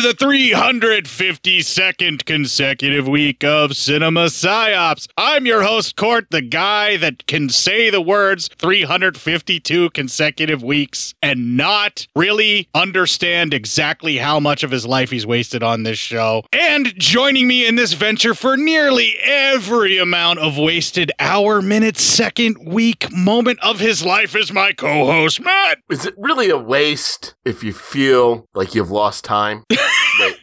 To the 352nd consecutive week of Cinema Psyops. I'm your host, Court, the guy that can say the words 352 consecutive weeks and not really understand exactly how much of his life he's wasted on this show. And joining me in this venture for nearly every amount of wasted hour, minute, second, week, moment of his life is my co host, Matt. Is it really a waste if you feel like you've lost time?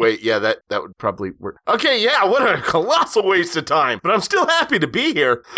wait, yeah, that that would probably work. Okay, yeah, what a colossal waste of time. But I'm still happy to be here.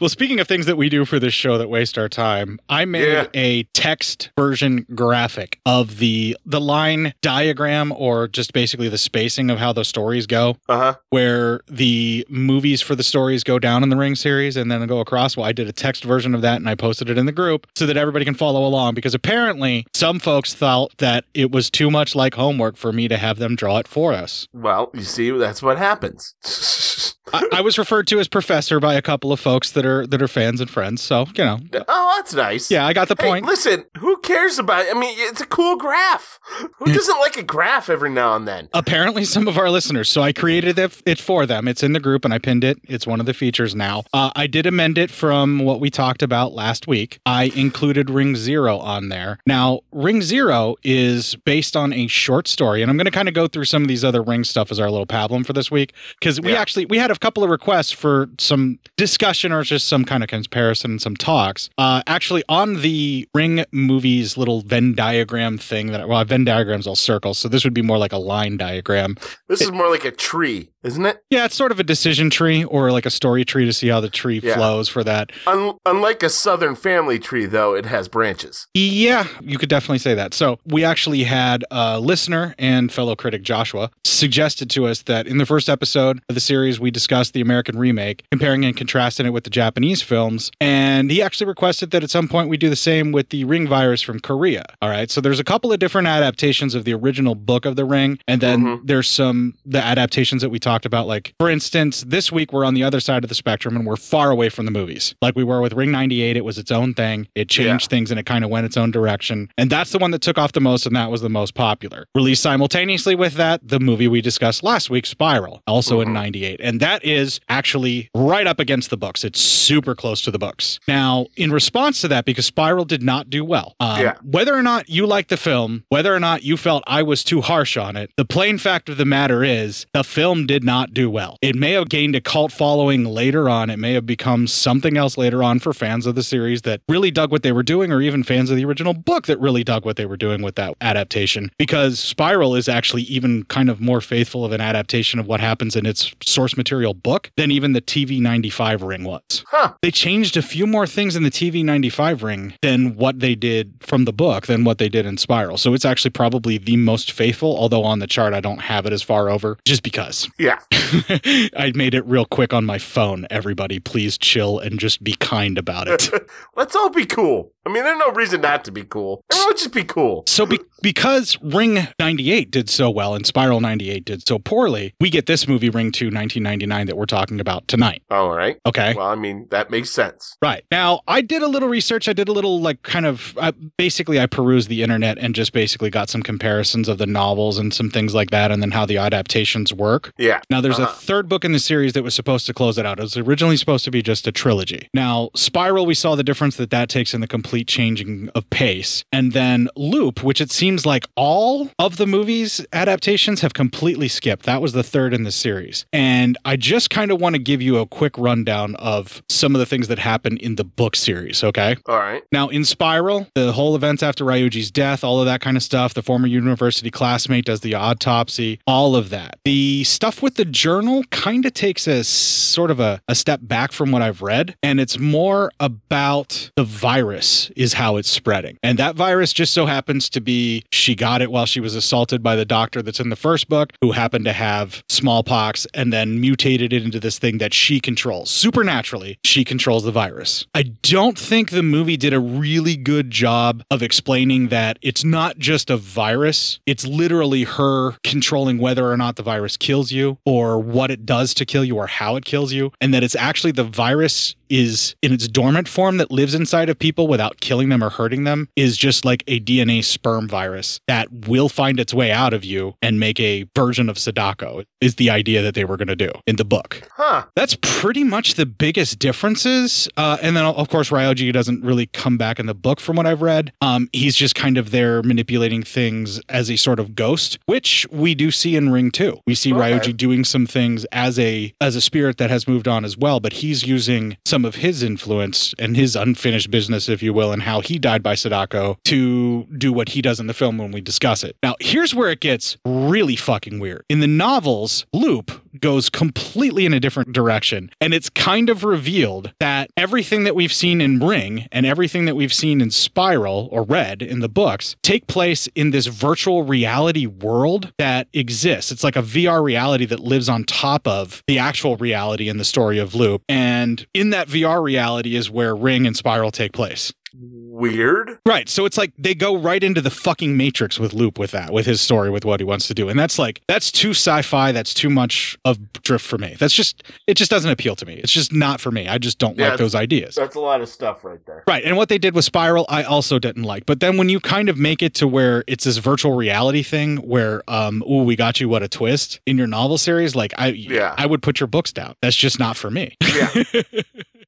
Well, speaking of things that we do for this show that waste our time, I made Yeah. a text version graphic of the the line diagram or just basically the spacing of how the stories go. Uh-huh. Where the movies for the stories go down in the Ring series and then go across. Well, I did a text version of that and I posted it in the group so that everybody can follow along because apparently some folks felt that it was too much like homework for me to have them draw it for us. Well, you see, that's what happens. I, I was referred to as professor by a couple of folks that are that are fans and friends. So you know, Oh, that's nice. yeah, I got the Hey, point. listen, who cares about I mean, it's a cool graph. Who doesn't like a graph every now and then? Apparently, some of our listeners. So I created it, it for them. It's in the group, and I pinned it. It's one of the features now. Uh, I did amend it from what we talked about last week. I included Ring Zero on there. Now, Ring Zero is based on a short story, and I'm going to kind of go through some of these other Ring stuff as our little pablum for this week because we Yeah. actually we had a couple of requests for some discussion or just some kind of comparison and some talks. Uh, actually, on the Ring movies little Venn diagram thing that well, Venn diagrams all circles, so this would be more like a line diagram. This is more like a tree, isn't it? Yeah, it's sort of a decision tree or like a story tree to see how the tree Yeah. flows for that. Un- unlike a southern family tree, though, it has branches. Yeah, you could definitely say that. So, we actually had a listener and fellow critic Joshua suggested to us that in the first episode of the series, we discussed the American remake, comparing and contrasting it with the Japanese films. And he actually requested that at some point we do the same with the ring virus from Korea. All right. So, there's a couple of different adaptations of the original book of the ring. And then mm-hmm. there's some, the adaptations that we talked about. Like, for instance, this week we're on the other side of the spectrum and we're far away from the movies. Like we were with Ring 98, it was its own thing. It changed things and it kind of went its own direction. And that's the one that took off the most, and that was the most popular. Released simultaneously with that, the movie we discussed last week, Spiral, also in 98. And that is actually right up against the books. It's super close to the books. Now, in response to that, because Spiral did not do well, um, Yeah. whether or not you like the film, whether or not you felt I was too harsh on it, the plain fact of the matter is the film did not do well. It may have gained a cult following later on. It may have become something else later on for fans of the series that really dug what they were doing, or even fans of the original book that really dug what they were doing with that adaptation. Because Spiral is actually even kind of more faithful of an adaptation of what happens in its source material book than even the TV 95 ring was. Huh. They changed a few more things in the TV 95 ring than what they did from the book than what they did in Spiral. So it's actually probably the most faithful, although on the chart I don't have it as far over just because. Yeah. I made it real quick on my phone. Everybody, please chill and just be kind about it. Let's all be cool. I mean, there's no reason not to be cool. Everyone just be cool. So, be- because Ring 98 did so well and Spiral 98 did so poorly, we get this movie, Ring 2 1999, that we're talking about tonight. All right. Okay. Well, I mean, that makes sense. Right. Now, I did a little research. I did a little, like, kind of uh, basically, I perused the internet and just basically got some comparisons of the novels and some things like that, and then how the adaptations work. Yeah. Now, there's a Uh-huh. third book in the series that was supposed to close it out. It was originally supposed to be just a trilogy. Now, Spiral, we saw the difference that that takes in the complete changing of pace. And then Loop, which it seems like all of the movies adaptations have completely skipped. That was the third in the series. And I just kind of want to give you a quick rundown of some of the things that happen in the book series, okay? All right. Now, in Spiral, the whole events after Ryuji's death, all of that kind of stuff, the former university classmate does the autopsy, all of that. The stuff with the journal kind of takes a sort of a, a step back from what I've read, and it's more about the virus, is how it's spreading. And that virus just so happens to be she got it while she was assaulted by the doctor that's in the first book, who happened to have smallpox and then mutated it into this thing that she controls. Supernaturally, she controls the virus. I don't think the movie did a really good job of explaining that it's not just a virus, it's literally her controlling whether or not the virus kills you or what it does to kill you or how it kills you, and that it's actually the virus is in its dormant form that lives inside of people without killing them or hurting them is just like a DNA sperm virus that will find its way out of you and make a version of Sadako is the idea that they were going to do in the book. Huh. That's pretty much the biggest differences. Uh, and then, of course, Ryuji doesn't really come back in the book from what I've read. Um, he's just kind of there manipulating things as a sort of ghost, which we do see in Ring 2. We see Okay. Ryuji doing some things as a as a spirit that has moved on as well, but he's using some of his influence and his unfinished business, if you will, and how he died by Sadako to do what he does in the film when we discuss it. Now, here's where it gets really fucking weird. In the novels, Loop goes completely in a different direction. And it's kind of revealed that everything that we've seen in Ring and everything that we've seen in Spiral or Red in the books take place in this virtual reality world that exists. It's like a VR reality that lives on top of the actual reality in the story of Loop. And in that VR reality is where Ring and Spiral take place. Weird. Right. So it's like they go right into the fucking matrix with Loop with that, with his story, with what he wants to do. And that's like, that's too sci fi. That's too much of drift for me. That's just, it just doesn't appeal to me. It's just not for me. I just don't Yeah, like those ideas. That's a lot of stuff right there. Right. And what they did with Spiral, I also didn't like. But then when you kind of make it to where it's this virtual reality thing where, um, ooh, we got you, what a twist in your novel series, like I, Yeah. I would put your books down. That's just not for me. Yeah.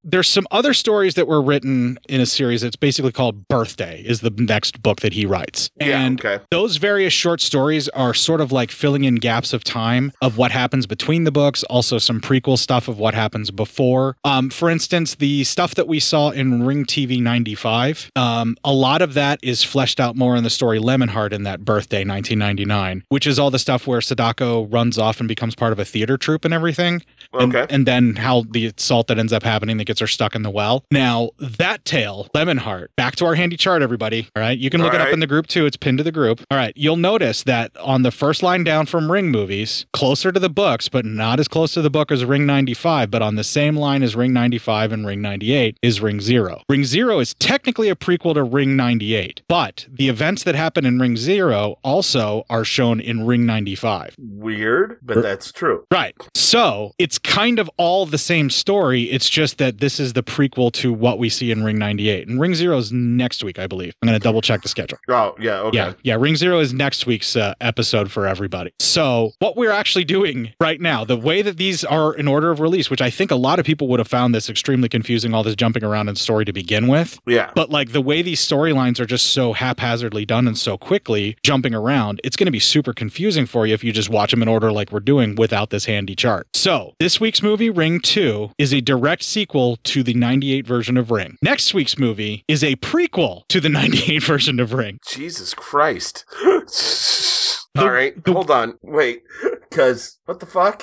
There's some other stories that were written in a series that's basically called Birthday, is the next book that he writes. Yeah, and okay. those various short stories are sort of like filling in gaps of time of what happens between the books, also some prequel stuff of what happens before. Um, for instance, the stuff that we saw in Ring TV 95, um, a lot of that is fleshed out more in the story Lemonheart in that Birthday 1999, which is all the stuff where Sadako runs off and becomes part of a theater troupe and everything. And, Okay. and then how the assault that ends up happening that gets her stuck in the well. Now, that tale, Lemonheart, back to our handy chart, everybody. All right. You can look All it up in the group too. It's pinned to the group. All right. You'll notice that on the first line down from Ring movies, closer to the books, but not as close to the book as Ring 95, but on the same line as Ring 95 and Ring 98 is Ring Zero. Ring Zero is technically a prequel to Ring 98, but the events that happen in Ring Zero also are shown in Ring 95. Weird, but er that's true. Right. So it's kind of all the same story. It's just that this is the prequel to what we see in Ring 98. And Ring Zero is next week, I believe. I'm going to double check the schedule. Oh, yeah, okay. Yeah, yeah. Ring Zero is next week's uh, episode for everybody. So, what we're actually doing right now, the way that these are in order of release, which I think a lot of people would have found this extremely confusing, all this jumping around in story to begin with. Yeah. But like the way these storylines are just so haphazardly done and so quickly jumping around, it's going to be super confusing for you if you just watch them in order like we're doing without this handy chart. So, this week's movie, Ring 2, is a direct sequel to the 98 version of Ring. Next week's movie is a prequel to the 98 version of Ring. Jesus Christ. All right, hold on. Wait, because what the fuck?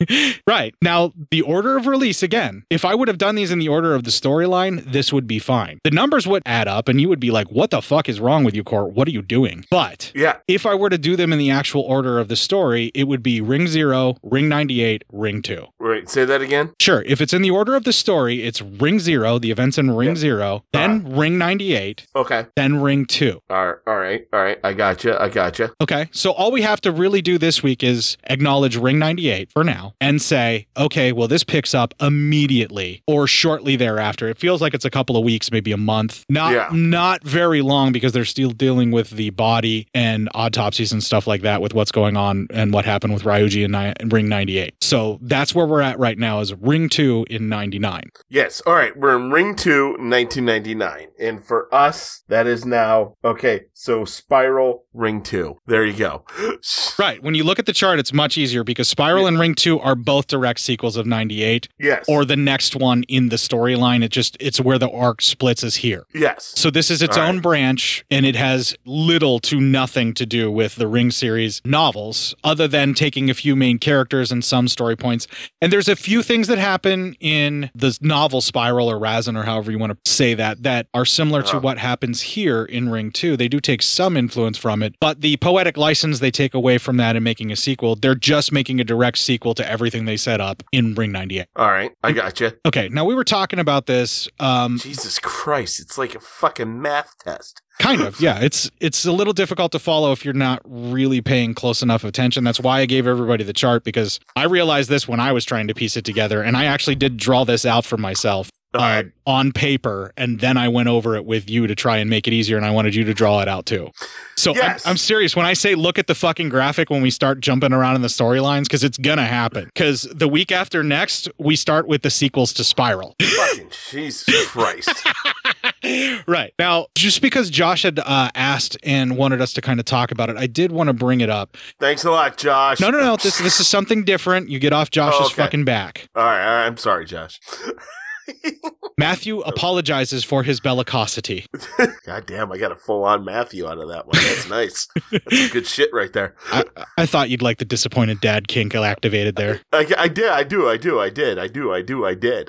right. Now, the order of release, again, if I would have done these in the order of the storyline, this would be fine. The numbers would add up and you would be like, what the fuck is wrong with you, Court? What are you doing? But Yeah. if I were to do them in the actual order of the story, it would be Ring Zero, Ring 98, Ring 2. Wait, say that again? Sure. If it's in the order of the story, it's Ring Zero, the events in Ring Zero, then Ring 98, Okay. then Ring 2. All right, all right, all right. I gotcha. I gotcha. Okay. So all we have to really do this week is acknowledge Ring 98 for now and say, okay, well, this picks up immediately or shortly thereafter. It feels like it's a couple of weeks, maybe a month. Not Yeah. not very long because they're still dealing with the body and autopsies and stuff like that with what's going on and what happened with Ryuji in, ni- in Ring 98. So that's where we're at right now is Ring 2 in 99. Yes. All right. We're in Ring 2, 1999. And for us, that is now, okay, so Spiral Ring 2. There you go. Right. When you look at the chart, it's much easier because Spiral and Ring 2 are both direct sequels of 98. Yes. Or the next one in the storyline. It just it's where the arc splits is here. Yes. So this is its All own right. branch and it has little to nothing to do with the Ring series novels other than taking a few main characters and some story points. And there's a few things that happen in the novel Spiral or Rasen or however you want to say that that are similar to Uh-huh. what happens here in Ring 2. They do take some influence from it, but the poetic license they take away from that in making a sequel, they're just making a direct sequel to everything they set up in Ring 98. All right. I gotcha. Okay, now we were talking about this um Jesus Christ. It's like a fucking math test. kind of yeah it's it's a little difficult to follow if you're not really paying close enough attention that's why i gave everybody the chart because i realized this when i was trying to piece it together and i actually did draw this out for myself uh, on paper and then i went over it with you to try and make it easier and i wanted you to draw it out too so I'm- I'm, serious when i say look at the fucking graphic when we start jumping around in the storylines because it's gonna happen because the week after next we start with the sequels to spiral fucking Jesus Christ. right now just because josh had uh, asked and wanted us to kind of talk about it i did want to bring it up Thanks a lot, Josh. no no no this this is something different you get off josh's Oh, okay. fucking back All right. all right, I'm sorry, Josh. matthew apologizes for his bellicosity God damn, I got a full on Matthew out of that one. That's nice. That's some good shit right there. I, I thought you'd like the disappointed dad kink activated there I, I did, I do, I do, I did, I do, I do, I did.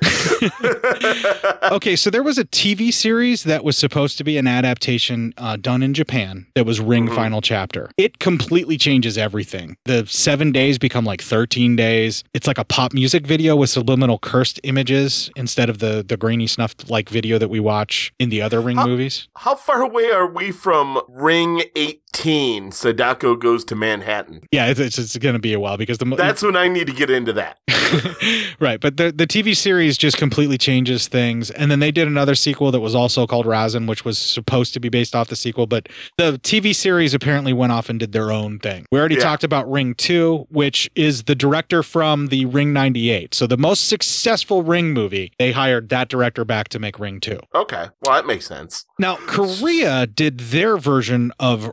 okay, so there was a TV series that was supposed to be an adaptation uh, done in Japan that was Ring Mhm. Final Chapter. It completely changes everything. The seven days become like 13 days. It's like a pop music video with subliminal cursed images instead of the the grainy snuff like video that we watch in the other Ring Huh? movies. How far away are we from Ring 18? Sadako goes to Manhattan. Yeah, it's, it's, it's going to be a while because the That's when I need to get into that. right, but the the TV series just completely changes things, and then they did another sequel that was also called Rasen, which was supposed to be based off the sequel, but the TV series apparently went off and did their own thing. We already Yeah. talked about Ring Two, which is the director from the Ring '98, so the most successful Ring movie. They hired that director back to make Ring Two. Okay, well, that makes sense. Now, Korea did their version of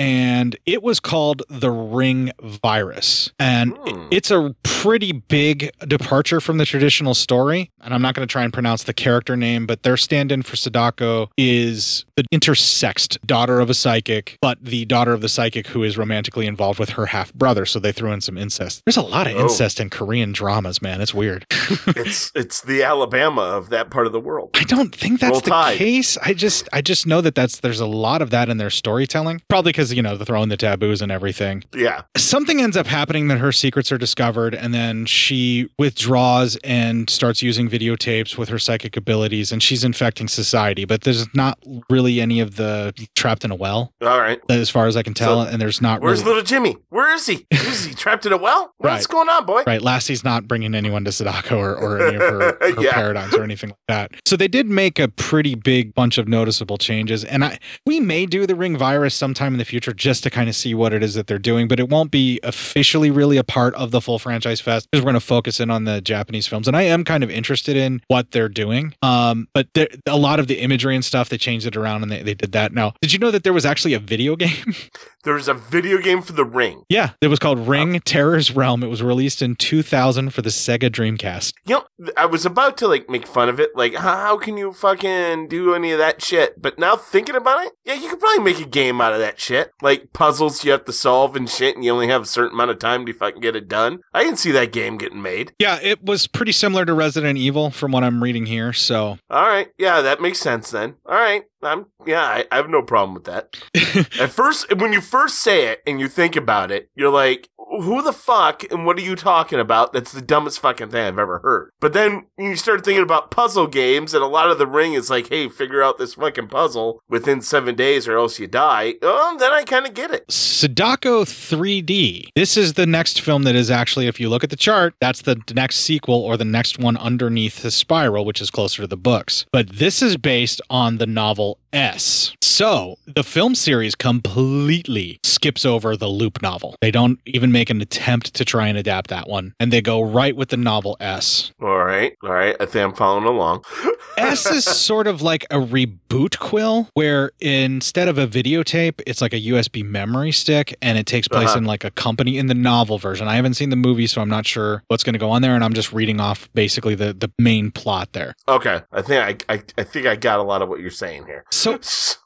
And it was called the Ring Virus. And Hmm. it's a pretty big departure from the traditional story. And I'm not going to try and pronounce the character name, but their stand in for Sadako is the intersexed daughter of a psychic, but the daughter of the psychic who is romantically involved with her half brother. So they threw in some incest. There's a lot of Oh. incest in Korean dramas, man. It's weird. it's it's the Alabama of that part of the world. I don't think that's Roll the Tide. case. I just I just know that that's there's a lot of that in their storytelling. Probably because you know they're throwing the taboos and everything. Yeah. Something ends up happening that her secrets are discovered, and then she withdraws and starts using videotapes with her psychic abilities, and she's infecting society. But there's not really any of the trapped in a well, All right. as far as I can tell, So, and there's not Where's really. little Jimmy? Where is he? Is he trapped in a well? What's Right. going on, boy? Right, Lassie's not bringing anyone to Sadako or, or any of her, her Yeah. paradigms or anything like that. So they did make a pretty big bunch of noticeable changes, and I we may do the Ring Virus sometime in the future just to kind of see what it is that they're doing, but it won't be officially really a part of the full franchise fest because we're going to focus in on the Japanese films, and I am kind of interested in what they're doing. Um, but there, a lot of the imagery and stuff they changed it around and they, they did that. Now, did you know that there was actually a video game? There's a video game for the ring. yeah, it was called Ring Terror's Realm. It was released in 2000 for the Sega Dreamcast. You know, I was about to like make fun of it, like how can you fucking do any of that shit? But now thinking about it, yeah, you could probably make a game out of that shit, like puzzles you have to solve and shit, and you only have a certain amount of time to fucking get it done. I can see that game getting made. Yeah, it was pretty similar to Resident Evil from what I'm reading here. So, All right, yeah, that makes sense then. All right, I'm yeah, I, I have no problem with that. At first, when you first say it and you think about it, you're like, who the fuck and what are you talking about? That's the dumbest fucking thing I've ever heard. But then you start thinking about puzzle games, and a lot of the ring is like, hey, figure out this fucking puzzle within seven days or else you die. Oh, then I kind of get it. Sadako 3D. This is the next film that is actually, if you look at the chart, that's the next sequel or the next one underneath the spiral, which is closer to the books. But this is based on the novel S. So the film series completely skips over the Loop novel. They don't even make an attempt to try and adapt that one, and they go right with the novel S. All right, all right. I think I'm following along. S is sort of like a reboot quill where instead of a videotape, it's like a USB memory stick and it takes place Uh-huh. in like a company in the novel version. I haven't seen the movie, so I'm not sure what's going to go on there. And I'm just reading off basically the, the main plot there. Okay, I think I, I I think I got a lot of what you're saying here. So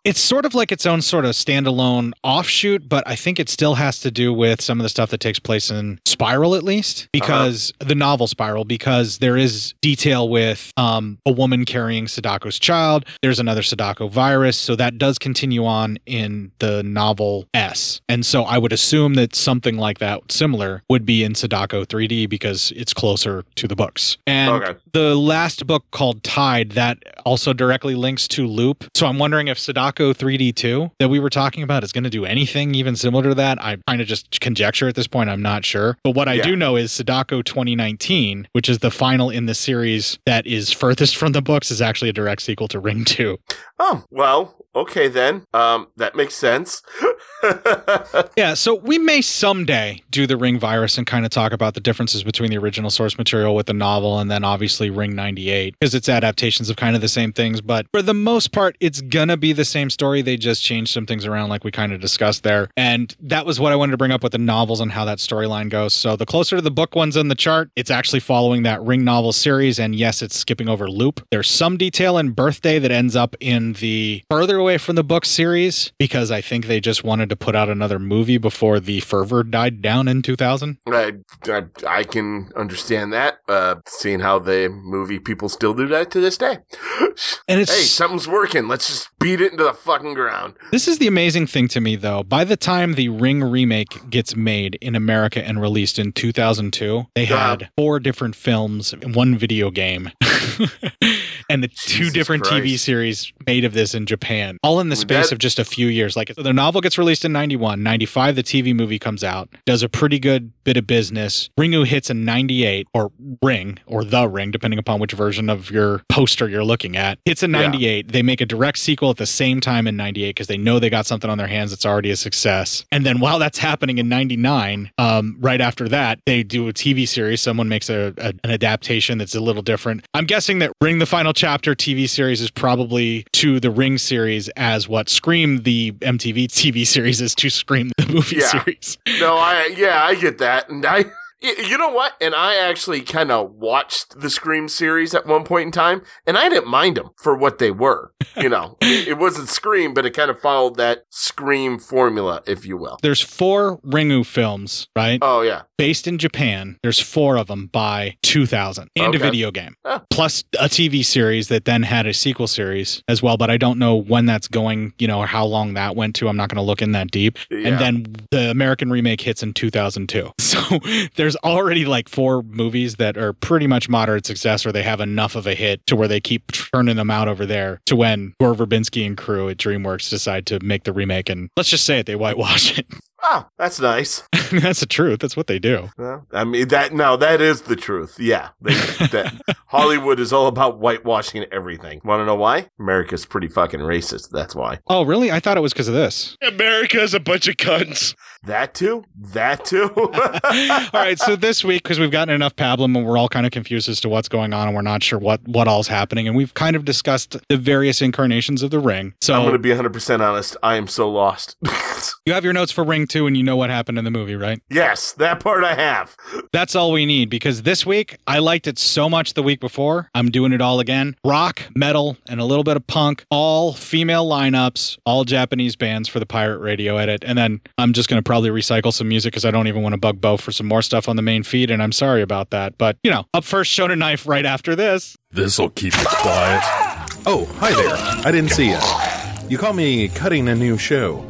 it's sort of like its own sort of standalone offshoot, but I think it still has to do with some of the stuff that takes place in Spiral, at least, because the novel Spiral, because there is detail with um, a woman carrying Sadako's child. There's another Sadako virus. So that does continue on in the novel S. And so I would assume that something like that, similar, would be in Sadako 3D because it's closer to the books. And Okay. the last book called Tide that also directly links to Loop. So I'm wondering if Sadako 3D2 that we were talking about is going to do anything even similar to that. I kind of just conjecture at this point. I'm not sure. But what I Yeah. do know is Sadako 2019, which is the final in the series that is furthest from the books, is actually a direct sequel to Ring 2. Oh well, okay then. Um, that makes sense. Yeah, so we may someday do the Ring virus and kind of talk about the differences between the original source material with the novel and then obviously Ring 98 because it's adaptations of kind of the same things. But for the most part, it's gonna be the same story. They just changed some things around, like we kind of discussed there. And that was what I wanted to bring up with the novels and how that storyline goes. So the closer to the book ones on the chart, it's actually following that Ring novel series. And yes, it's skipping over Loop. There's some detail in Birthday that ends up in the further away from the book series because I think they just wanted to put out another movie before the fervor died down in 2000. I, I, I can understand that, uh, seeing how the movie people still do that to this day. And it's hey, something's working. Let's just beat it into the fucking ground. This is the amazing thing to me, though. By the time the Ring remake gets made in America and released in 2002, they had four different films, one video game, and the two different TV series made of this in Japan, all in the space That- of just a few years. Like the novel gets released in 91, 95, the TV movie comes out, does a pretty good bit of business. Ringu hits in 98, or Ring, or The Ring, depending upon which version of your poster you're looking at. Hits in Yeah. 98. They make a direct sequel at the same time in 98 because they know they got something on their hands that's already a success. And then while that's happening in 99, um, right after that, they do a TV series. Someone makes a, a- an adaptation that's a little different. I'm guessing that Ring the Final Chapter TV series is probably to the Ring series as what Scream the MTV TV series is to Scream the movie Yeah. series. No, I yeah, I get that, and I. You know what? And I actually kind of watched the Scream series at one point in time, and I didn't mind them for what they were. You know, it, it wasn't Scream, but it kind of followed that Scream formula, if you will. There's four Ringu films, right? Oh yeah, Based in Japan. There's four of them by 2000 and Okay. a video game. Oh. Plus a TV series that then had a sequel series as well, but I don't know when that's going, you know, or how long that went to. I'm not going to look in that deep. Yeah. And then the American remake hits in 2002. So there's already like four movies that are pretty much moderate success or they have enough of a hit to where they keep turning them out over there to when Gore Verbinski and crew at DreamWorks decide to make the remake. And let's just say it, they whitewash it. Oh, that's nice. that's the truth. That's what they do. Well, I mean that now that is the truth. Yeah, they, that Hollywood is all about whitewashing everything. Want to know why? America's pretty fucking racist. That's why. Oh, really? I thought it was because of this. America's a bunch of cunts. That too. That too. all right, so this week, because we've gotten enough pablum and we're all kind of confused as to what's going on and we're not sure what what all's happening, and we've kind of discussed the various incarnations of the ring. So I'm going to be 100 percent honest. I am so lost. you have your notes for Ring Two, and you know what happened in the movie, right? yes, that part I have. That's all we need because this week I liked it so much the week before. I'm doing it all again. Rock, metal, and a little bit of punk. All female lineups, all Japanese bands for the pirate radio edit. And then I'm just going to probably recycle some music because I don't even want to bug Bo for some more stuff on the main feed. And I'm sorry about that. But, you know, up first, Shonen Knife right after this. This'll keep it quiet. Oh, hi there. I didn't see you. You caught me cutting a new show.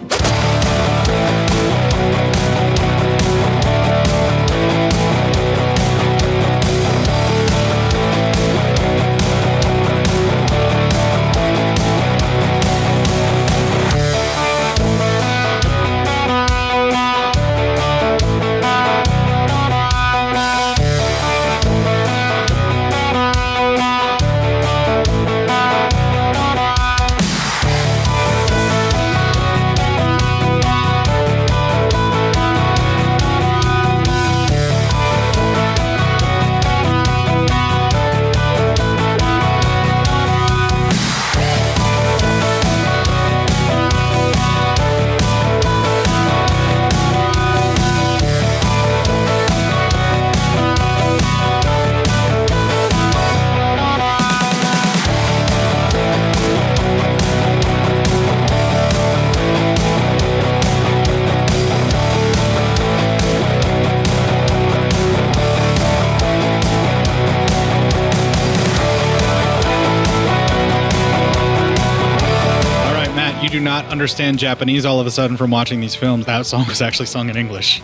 Understand Japanese all of a sudden from watching these films, that song was actually sung in English.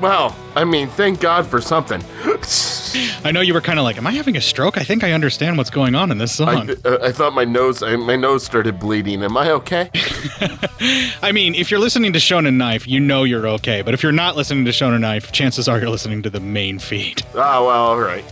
Well, I mean, thank God for something. I know you were kind of like, "Am I having a stroke?" I think I understand what's going on in this song. I, uh, I thought my nose, I, my nose started bleeding. Am I okay? I mean, if you're listening to Shonen Knife, you know you're okay. But if you're not listening to Shonen Knife, chances are you're listening to the main feed. Oh well, all right.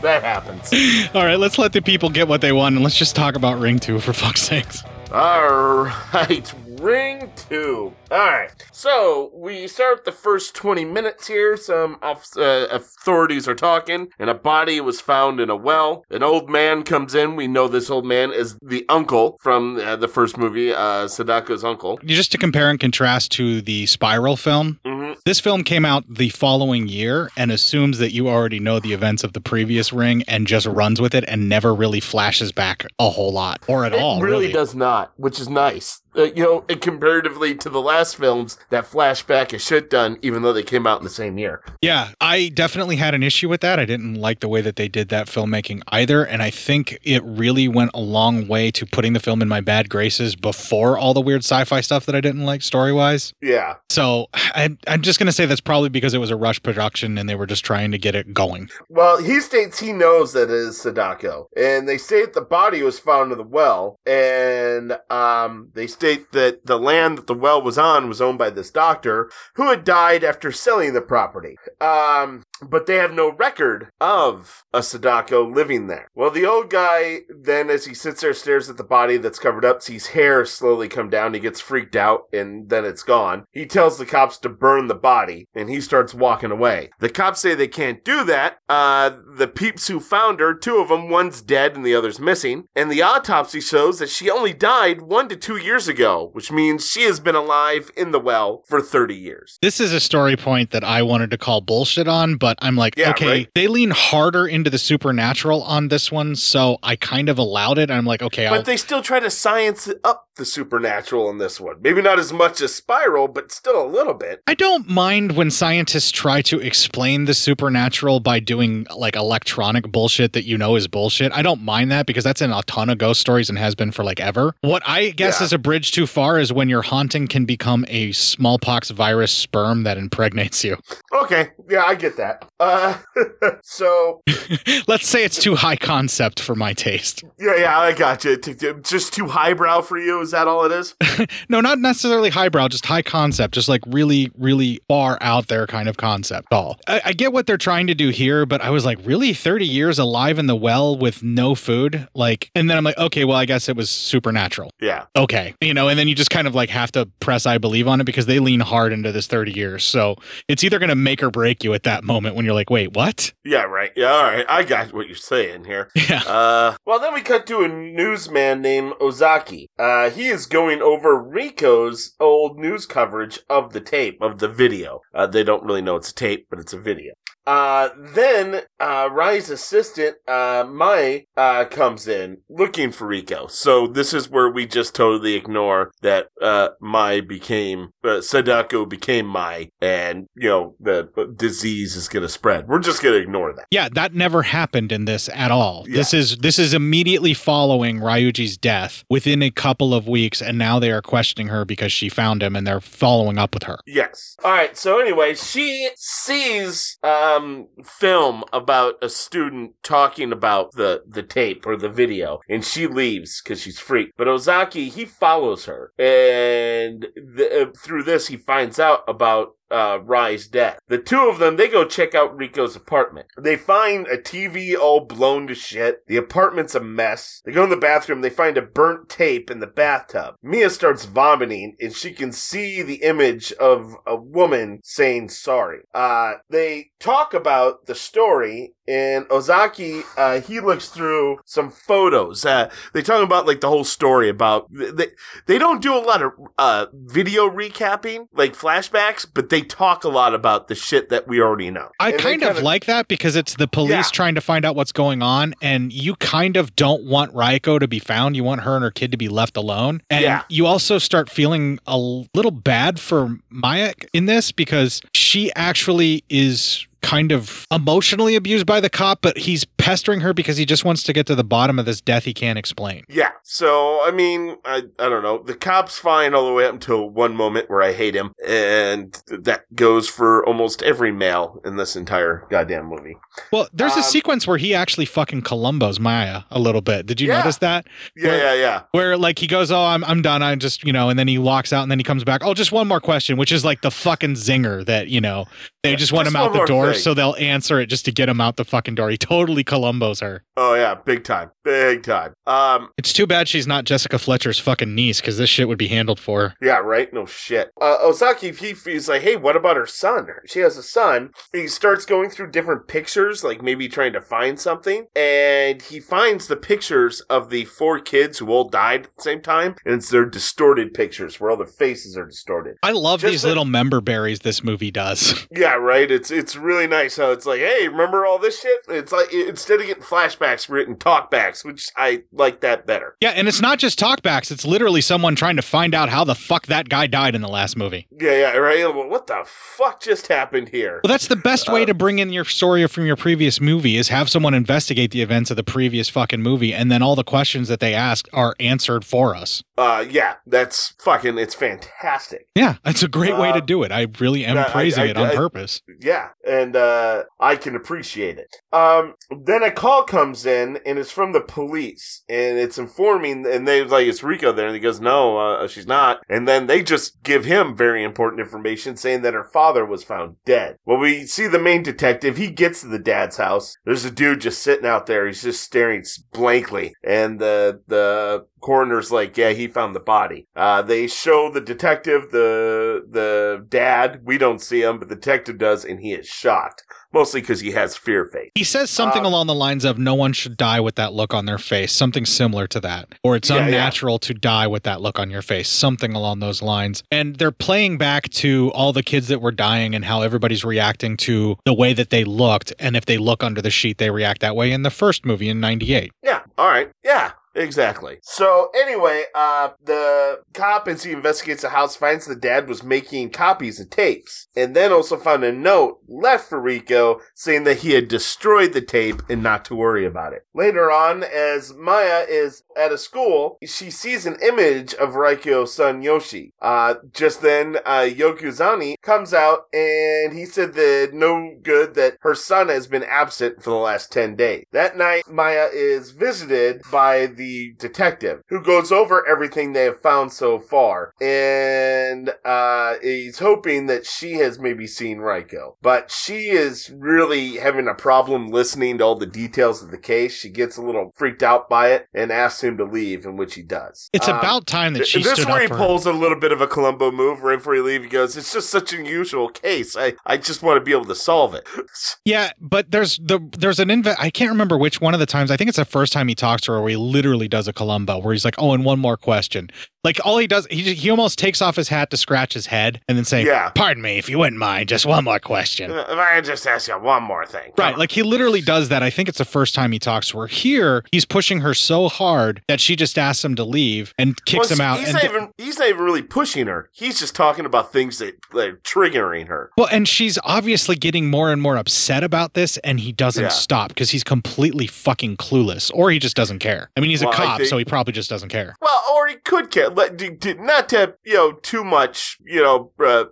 That happens. All right, let's let the people get what they want, and let's just talk about Ring Two for fuck's sakes. All right, Ring 2. All right. So, we start the first 20 minutes here. Some off- uh, authorities are talking, and a body was found in a well. An old man comes in. We know this old man is the uncle from uh, the first movie, uh, Sadako's uncle. Just to compare and contrast to the Spiral film, Mhm. this film came out the following year and assumes that you already know the events of the previous Ring and just runs with it and never really flashes back a whole lot or at it all. really, Really, does not, which is nice. Uh, you know, and comparatively to the last films, that flashback is shit done, even though they came out in the same year. Yeah, I definitely had an issue with that. I didn't like the way that they did that filmmaking either. And I think it really went a long way to putting the film in my bad graces before all the weird sci fi stuff that I didn't like story wise. Yeah. So I, I'm just going to say that's probably because it was a rush production and they were just trying to get it going. Well, he states he knows that it is Sadako, and they state the body was found in the well, and um, they state that the land that the well was on was owned by this doctor who had died after selling the property. Um, but they have no record of a Sadako living there. Well, the old guy then, as he sits there, stares at the body that's covered up, sees hair slowly come down. He gets freaked out, and then it's gone. He tells the cops to burn the body, and he starts walking away. The cops say they can't do that. Uh, the peeps who found her, two of them, one's dead and the other's missing, and the autopsy shows that she only died one to two years ago, which means she has been alive in the well for 30 years. This is a story point that I wanted to call bullshit on, but I'm like, Yeah, okay, right. they lean harder into the supernatural on this one, so I kind of allowed it. I'm like, okay, I'll, But they still try to science up the supernatural in this one. Maybe not as much as Spiral, but still a little bit. I don't mind when scientists try to explain the supernatural by doing like electronic bullshit that you know is bullshit. I don't mind that because that's in a ton of ghost stories and has been for like ever. What I guess Yeah. is a bridge too far is when your haunting can become a smallpox virus sperm that impregnates you. Okay, yeah, I get that. Uh, so Let's say it's too high concept for my taste. yeah, yeah, I got you. Just too highbrow for you? Is that all it is? No, not necessarily highbrow, just high concept, just like really, really far out there kind of concept. All I, I get what they're trying to do here, but I was like, really, thirty years alive in the well with no food, like, and then I'm like, okay, well, I guess it was supernatural. Yeah. Okay, you know, and then you just kind of like have to press I believe on it because they lean hard into this thirty years, so it's either going to make or break you at that moment when you're like, wait, what? Yeah, right. Yeah, all right. I got what you're saying here. Yeah. Uh, well, then we cut to a newsman named Ozaki. Uh, he is going over Rico's old news coverage of the tape, of the video. Uh, they don't really know it's a tape, but it's a video. Uh, then, uh, Rai's assistant, uh, Mai, uh, comes in looking for Rico. So this is where we just totally ignore that, uh, Mai became, uh, Sadako became Mai, and, you know, the uh, disease is gonna spread. We're just gonna ignore that. Yeah, that never happened in this at all. This is this is immediately following Ryuji's death within a couple of weeks, and now they are questioning her because she found him and they're following up with her. Yes. All right. So anyway, she sees um film about a student talking about the the tape or the video, and she leaves because she's freaked. But Ozaki he follows her, and th- uh, through this he finds out about. Uh, Rai's death. The two of them, they go check out Rico's apartment. They find a TV all blown to shit. The apartment's a mess. They go in the bathroom. They find a burnt tape in the bathtub. Mia starts vomiting and she can see the image of a woman saying sorry. Uh, they talk about the story and Ozaki, uh, he looks through some photos. Uh, they talk about like the whole story about, they, they don't do a lot of, uh, video recapping, like flashbacks, but they talk a lot about the shit that we already know. I And they kind of kinda- like that because it's the police Yeah. trying to find out what's going on, and you kind of don't want Raiko to be found. You want her and her kid to be left alone. And Yeah. you also start feeling a little bad for Maya in this because she actually is kind of emotionally abused by the cop, but he's pestering her because he just wants to get to the bottom of this death he can't explain. Yeah. So I mean, I I don't know. The cop's fine all the way up until one moment where I hate him, and that goes for almost every male in this entire goddamn movie. Well, there's a Um, sequence where he actually fucking Columbos Maya a little bit. Did you Yeah. notice that? Yeah, Where- yeah, yeah. Where like he goes, "Oh, I'm I'm done. I just you know," and then he walks out, and then he comes back. Oh, just one more question, which is like the fucking zinger that you know they just want him out the door, so they'll answer it just to get him out the fucking door. He totally Columbos her. Oh yeah, big time, big time. Um, It's too bad she's not Jessica Fletcher's fucking niece because this shit would be handled for. her. Yeah, right? No shit. Uh, Ozaki, he, he's like, hey, what about her son? She has a son. He starts going through different pictures, like maybe trying to find something, and he finds the pictures of the four kids who all died at the same time, and it's their distorted pictures where all their faces are distorted. I love Just these like- little member berries this movie does. Yeah, right. It's it's really nice how it's like, hey, remember all this shit? It's like instead of getting flashbacks, we're getting talkbacks, which I like that better. yeah, and it's not just talkbacks. It's literally someone trying to find out how the fuck that guy died in the last movie. Yeah, yeah, right. Well, what the fuck just happened here? Well, that's the best Uh, way to bring in your story from your previous movie is have someone investigate the events of the previous fucking movie, and then all the questions that they ask are answered for us. Uh, yeah, that's fucking. It's fantastic. Yeah, it's a great way to Uh, do it. I really am I- praising I- it on I- purpose. Yeah, and uh, I can appreciate it. Um, then a call comes in, and it's from the police, and it's informing, and they like it's Rico there, and he goes, "No, uh, she's not." And then they just give him very important information, saying that her father was found dead. Well, we see the main detective. He gets to the dad's house. There's a dude just sitting out there. He's just staring blankly, and the the coroner's like, "Yeah, he found the body." Uh, they show the detective, the the dad. We don't see him, but the detective does, and he is shocked, mostly because he has fear face. He says something Um, along the lines of "No one should die with that look on their face," something similar to that, or it's Yeah, yeah. unnatural to die with that look on your face, something along those lines. And they're playing back to all the kids that were dying and how everybody's reacting to the way that they looked, and if they look under the sheet, they react that way in the first movie in '98. Yeah. All right. Yeah. Exactly. So anyway, uh, the cop as he investigates the house finds the dad was making copies of tapes, and then also found a note left for Rico saying that he had destroyed the tape and not to worry about it. Later on, as Maya is at a school, she sees an image of Raiko's son Yoshi. Uh, just then, uh, Yokuzani comes out and he said that no good that her son has been absent for the last 10 days. That night, Maya is visited by the detective who goes over everything they have found so far and uh, he's hoping that she has maybe seen Raiko. But she is really having a problem listening to all the details of the case. She gets a little freaked out by it and asks him to leave, in which he does. It's Um, about time that she this stood where he for her. pulls a little bit of a Columbo move right before he leaves. He goes, "It's just such an unusual case. I, I just want to be able to solve it." Yeah, but there's the there's an inve- I can't remember which one of the times. I think it's the first time he talks to her where he literally does a Columbo where he's like, "Oh, and one more question." Like all he does, he he almost takes off his hat to scratch his head and then say, Yeah. "Pardon me, if you wouldn't mind, just one more question." Uh, if I just ask you one more thing, Right, like he literally does that. I think it's the first time he talks to her. Here, he's pushing her so hard that she just asks him to leave and kicks Well, him out. He's not even he's not even really pushing her. He's just talking about things that are triggering her. Well, and she's obviously getting more and more upset about this, and he doesn't Yeah. stop because he's completely fucking clueless, or he just doesn't care. I mean, he's Well, a cop, think- so he probably just doesn't care. Well, or he could care. Let, d- d- not to you know too much, you know, uh,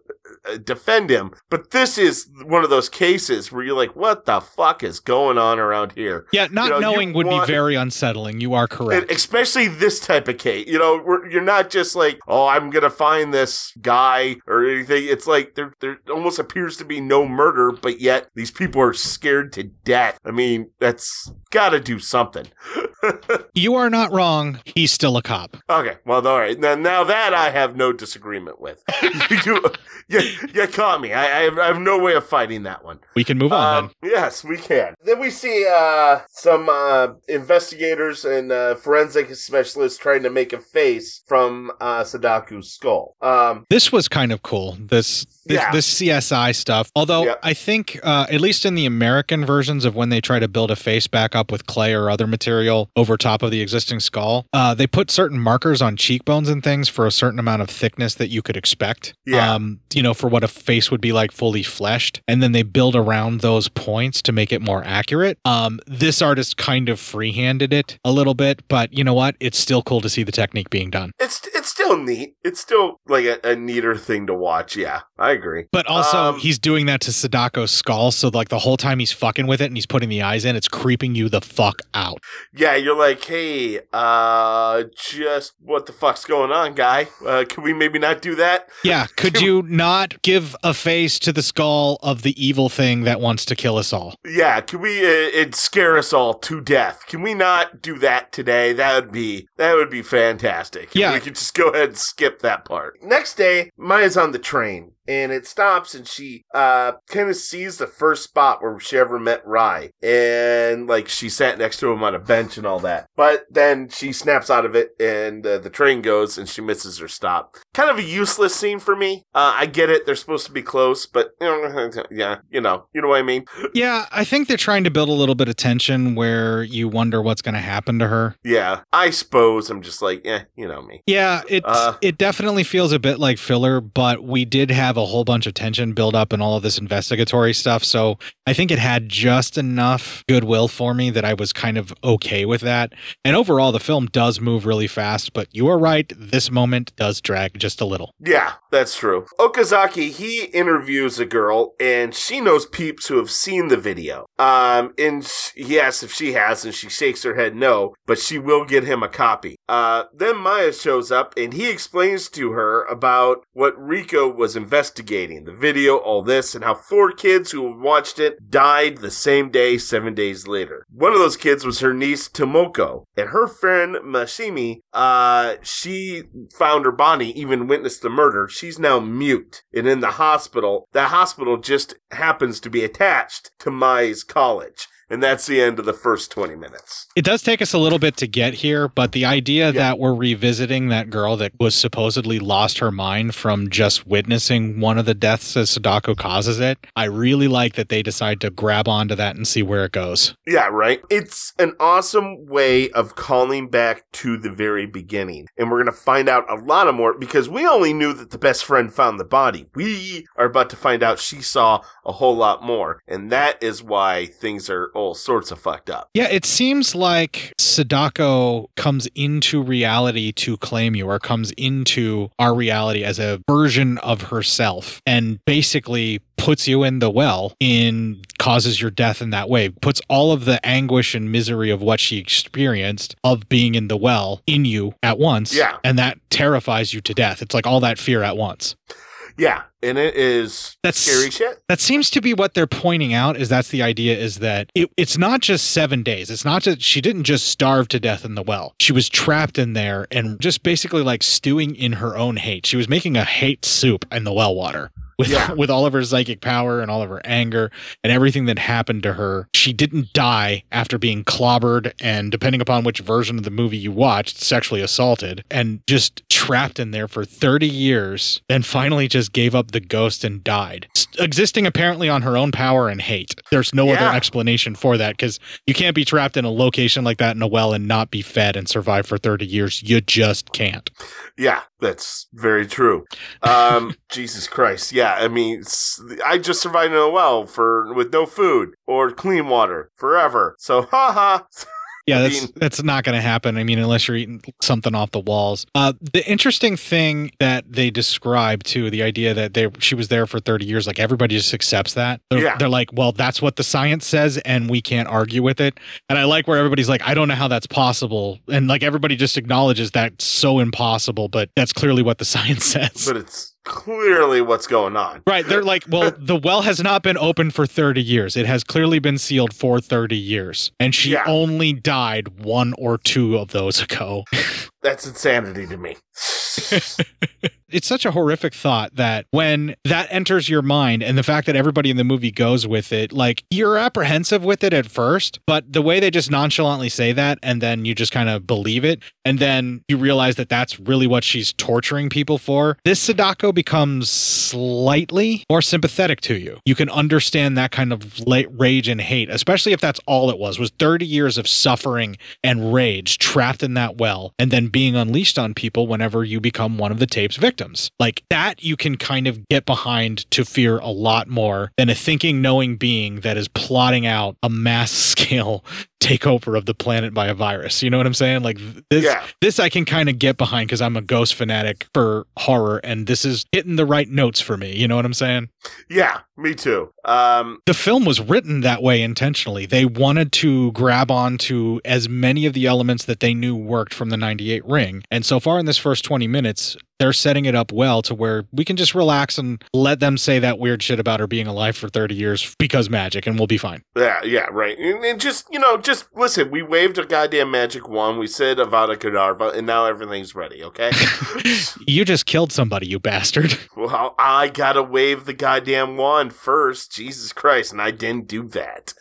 Uh, defend him, but this is one of those cases where you're like, "What the fuck is going on around here?" Yeah, not You know, knowing would want- be very unsettling. You are correct. Especially this type of case, you know, you're not just like, oh, I'm gonna find this guy or anything. It's like there, there almost appears to be no murder, but yet these people are scared to death. I mean, that's got to do something. you are not wrong. He's still a cop. Okay, well, all right. Now, now that I have no disagreement with, you, you, you caught me. I, I, have, I have no way of fighting that one. We can move on Um, yes, we can. Then we see uh, some uh, investigators and uh, forensic specialists trying to make a face from uh, Sadako's skull. Um, This was kind of cool. This this, Yeah. this CSI stuff. Although I think, uh, at least in the American versions of when they try to build a face back up with clay or other material over top of the existing skull, uh, they put certain markers on cheekbones and things for a certain amount of thickness that you could expect. Yeah. Um, you know, for what a face would be like fully fleshed, and then they build around those points to make it more accurate. Um, this artist kind of freehanded it a little bit, but you know what? It's still cool to see the technique being done. It's it's still neat. It's still like a, a neater thing to watch. Yeah, I agree. But also, Um, he's doing that to Sadako's skull, so like the whole time he's fucking with it and he's putting the eyes in, it's creeping you the fuck out. yeah, you're like, hey, uh, just what the fuck's going on, guy? Uh, can we maybe not do that? Yeah, could you not give a face to the skull of the evil thing that wants to kill us all? Yeah, can we? Uh, it scare us all to death. Can we not do that today? That would be that would be fantastic. Yeah. we could just go ahead and skip that part. Next day, Maya's on the train and it stops, and she uh kind of sees the first spot where she ever met Rye and like she sat next to him on a bench and all that. But then she snaps out of it, and uh, the train goes, and she misses her stop. Kind of a useless scene for me. Uh, I get it; they're supposed to be close, but you know, yeah, you know, you know what I mean. Yeah, I think they're trying to build a little bit of tension where you wonder what's going to happen to her. Yeah, I suppose I'm just like, eh, you know me. Yeah, it Uh. it definitely feels a bit like filler, but we did have a whole bunch of tension build up and all of this investigatory stuff. So I think it had just enough goodwill for me that I was kind of okay with that. And overall, the film does move really fast, but you are right. This moment does drag just a little. Yeah, that's true. Okazaki, he interviews a girl and she knows peeps who have seen the video. Um, and he asks if she has and she shakes her head no, but she will get him a copy. Uh, then Maya shows up and he explains to her about what Rico was investigating, the video, all this, and how four kids who watched it died the same day, seven days later. One of those kids was her niece Tomoko, and her friend Masami, uh, she found her body, even witnessed the murder. She's now mute and in the hospital. That hospital just happens to be attached to Mai's college. And that's the end of the first 20 minutes. It does take us a little bit to get here, but the idea that we're revisiting that girl that was supposedly lost her mind from just witnessing one of the deaths as Sadako causes it, I really like that they decide to grab onto that and see where it goes. Yeah, right. It's an awesome way of calling back to the very beginning. And we're going to find out a lot of more because we only knew that the best friend found the body. We are about to find out she saw a whole lot more. And that is why things are all sorts of fucked up. Yeah, it seems like Sadako comes into reality to claim you or comes into our reality as a version of herself and basically puts you in the well in causes your death in that way puts all of the anguish and misery of what she experienced of being in the well in you at once Yeah. and that terrifies you to death it's like all that fear at once Yeah. And it is That's scary shit. That seems to be what they're pointing out. Is that's the idea? Is that it, it's not just seven days. It's not that she didn't just starve to death in the well. She was trapped in there and just basically like stewing in her own hate. She was making a hate soup in the well water. With, Yeah. with all of her psychic power and all of her anger and everything that happened to her, she didn't die after being clobbered and, depending upon which version of the movie you watched, sexually assaulted and just trapped in there for 30 years, then finally just gave up the ghost and died. Existing apparently on her own power and hate. There's no Yeah. other explanation for that because you can't be trapped in a location like that in a well and not be fed and survive for 30 years. You just can't. Yeah, that's very true. Um, Jesus Christ. Yeah, I mean, I just survived in a well for with no food or clean water forever. So, haha. Yeah, I that's mean- that's not going to happen. I mean, unless you're eating something off the walls. Uh, the interesting thing that they describe too, the idea that they she was there for 30 years, like everybody just accepts that. They're, Yeah. they're like, well, that's what the science says, and we can't argue with it. And I like where everybody's like, I don't know how that's possible, and like everybody just acknowledges that's so impossible, but that's clearly what the science says. but it's clearly what's going on. Right. They're like, well, the well has not been open for 30 years. It has clearly been sealed for 30 years. And she Yeah. only died one or two of those ago. That's insanity to me. it's such a horrific thought that when that enters your mind and the fact that everybody in the movie goes with it, like you're apprehensive with it at first, but the way they just nonchalantly say that and then you just kind of believe it and then you realize that that's really what she's torturing people for, this Sadako becomes slightly more sympathetic to you. You can understand that kind of rage and hate, especially if that's all it was, was 30 years of suffering and rage trapped in that well and then being unleashed on people whenever you become one of the tape's victims. Victims. Like that you can kind of get behind to fear a lot more than a thinking, knowing being that is plotting out a mass scale takeover of the planet by a virus. You know what I'm saying? Like this Yeah. this I can kind of get behind because I'm a ghost fanatic for horror and this is hitting the right notes for me. You know what I'm saying? Yeah, me too. Um, the film was written that way intentionally. They wanted to grab onto as many of the elements that they knew worked from the 98 ring. And so far in this first 20 minutes, they're setting it up well to where we can just relax and let them say that weird shit about her being alive for 30 years because magic and we'll be fine. Yeah, yeah, right. And, and just, you know, just listen, we waved a goddamn magic wand, we said Avada Kedavra, and now everything's ready, okay? You just killed somebody, you bastard. well, I gotta wave the goddamn wand first, Jesus Christ, and I didn't do that.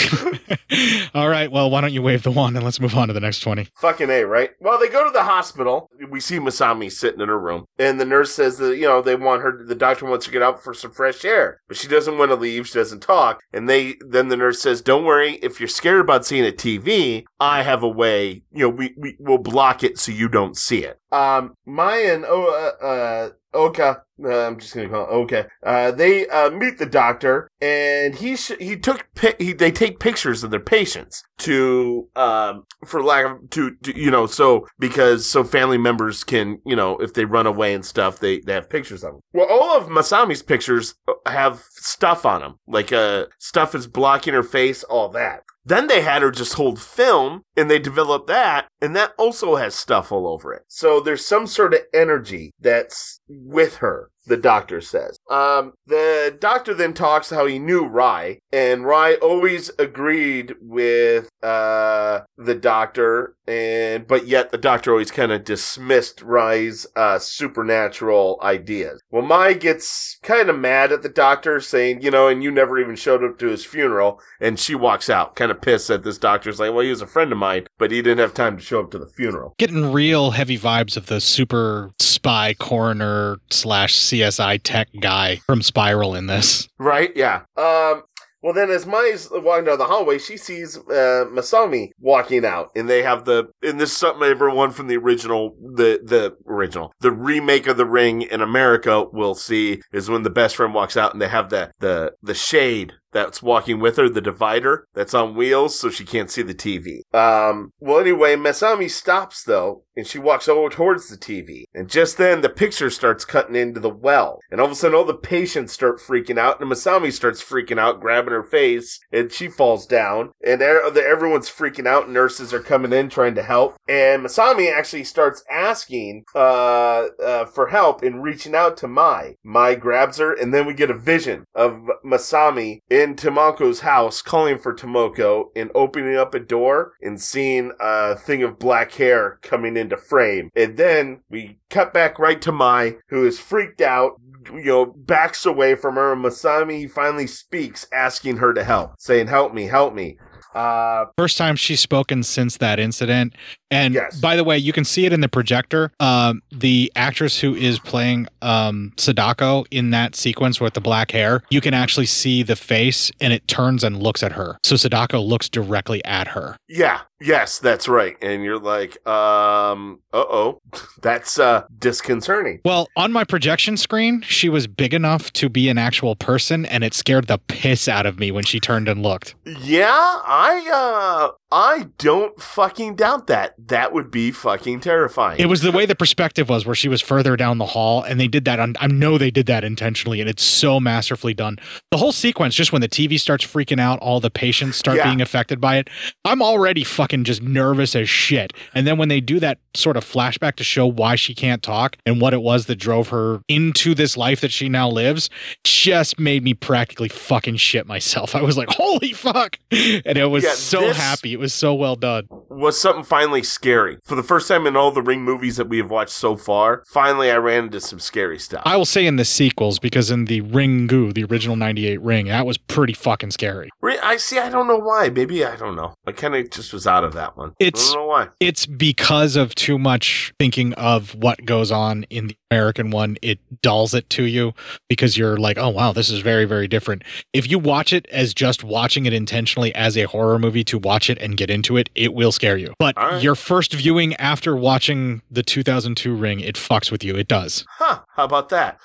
All right, well, why don't you wave the wand and let's move on to the next 20. Fucking A, right? Well, they go to the hospital. We see Masami sitting in her room, and the nurse says that, you know, they want her, the doctor wants to get out for some fresh air, but she doesn't want to leave. She doesn't talk. And they, then the nurse says, don't worry, if you're scared about seeing a TV, I have a way, you know, we, we will block it so you don't see it. Um, Maya and, oh, uh, uh, Oka, uh, I'm just gonna call it Oka. Uh, they uh, meet the doctor, and he sh- he took pi- he they take pictures of their patients to um for lack of to, to you know so because so family members can you know if they run away and stuff they they have pictures of them. Well, all of Masami's pictures have stuff on them, like uh stuff is blocking her face, all that. Then they had her just hold film and they developed that and that also has stuff all over it. So there's some sort of energy that's with her. The doctor says. Um, the doctor then talks how he knew Rye, and Rye always agreed with uh the doctor, and but yet the doctor always kind of dismissed Rye's uh supernatural ideas. Well, Mai gets kind of mad at the doctor, saying, you know, and you never even showed up to his funeral, and she walks out, kind of pissed at this doctor's like, well, he was a friend of mine, but he didn't have time to show up to the funeral. Getting real heavy vibes of the super spy coroner slash CSI tech guy from Spiral in this. Right? Yeah. Um. Well, then, as Mai's walking down the hallway, she sees uh, Masami walking out, and they have the. And this is something everyone from the original, the the original, the remake of The Ring in America will see is when the best friend walks out, and they have the the the shade that's walking with her, the divider that's on wheels, so she can't see the TV. Um. Well, anyway, Masami stops though, and she walks over towards the TV, and just then the picture starts cutting into the well, and all of a sudden all the patients start freaking out, and Masami starts freaking out, grabbing her face, and she falls down, and er- everyone's freaking out. Nurses are coming in trying to help, and Masami actually starts asking uh, uh, for help and reaching out to Mai. Mai grabs her, and then we get a vision of Masami in Tomoko's house calling for Tomoko and opening up a door and seeing a thing of black hair coming into frame. And then we cut back right to Mai, who is freaked out, you know, backs away from her. And Masami finally speaks, asking her to help, saying, Help me, help me. Uh, First time she's spoken since that incident. And by the way, you can see it in the projector. Um, the actress who is playing um, Sadako in that sequence with the black hair, you can actually see the face and it turns and looks at her. So Sadako looks directly at her. yeah, yes, that's right. And you're like, um, uh oh, that's uh disconcerting. Well, on my projection screen, she was big enough to be an actual person, and it scared the piss out of me when she turned and looked. Yeah, I uh I don't fucking doubt that. That would be fucking terrifying. It was the way the perspective was, where she was further down the hall, and they did that. On, I know they did that intentionally, and it's so masterfully done. The whole sequence, just when the TV starts freaking out, all the patients start Yeah. being affected by it. I'm already fucking just nervous as shit. And then when they do that sort of flashback to show why she can't talk and what it was that drove her into this life that she now lives, just made me practically fucking shit myself. I was like, holy fuck! And it was Yeah, so this- happy. It was so well done. was something finally scary. For the first time in all the Ring movies that we have watched so far, finally I ran into some scary stuff. I will say in the sequels because in the Ringu, the original '98 Ring, that was pretty fucking scary. I see. I don't know why. Maybe I don't know. I kind of just was out of that one. It's I don't know why. It's because of too much thinking of what goes on in the American one, it dulls it to you because you're like, oh wow, this is very, very different. If you watch it as just watching it intentionally as a horror movie to watch it and get into it, it will scare you. But right. your first viewing after watching the 2002 Ring, it fucks with you. It does. Huh? How about that?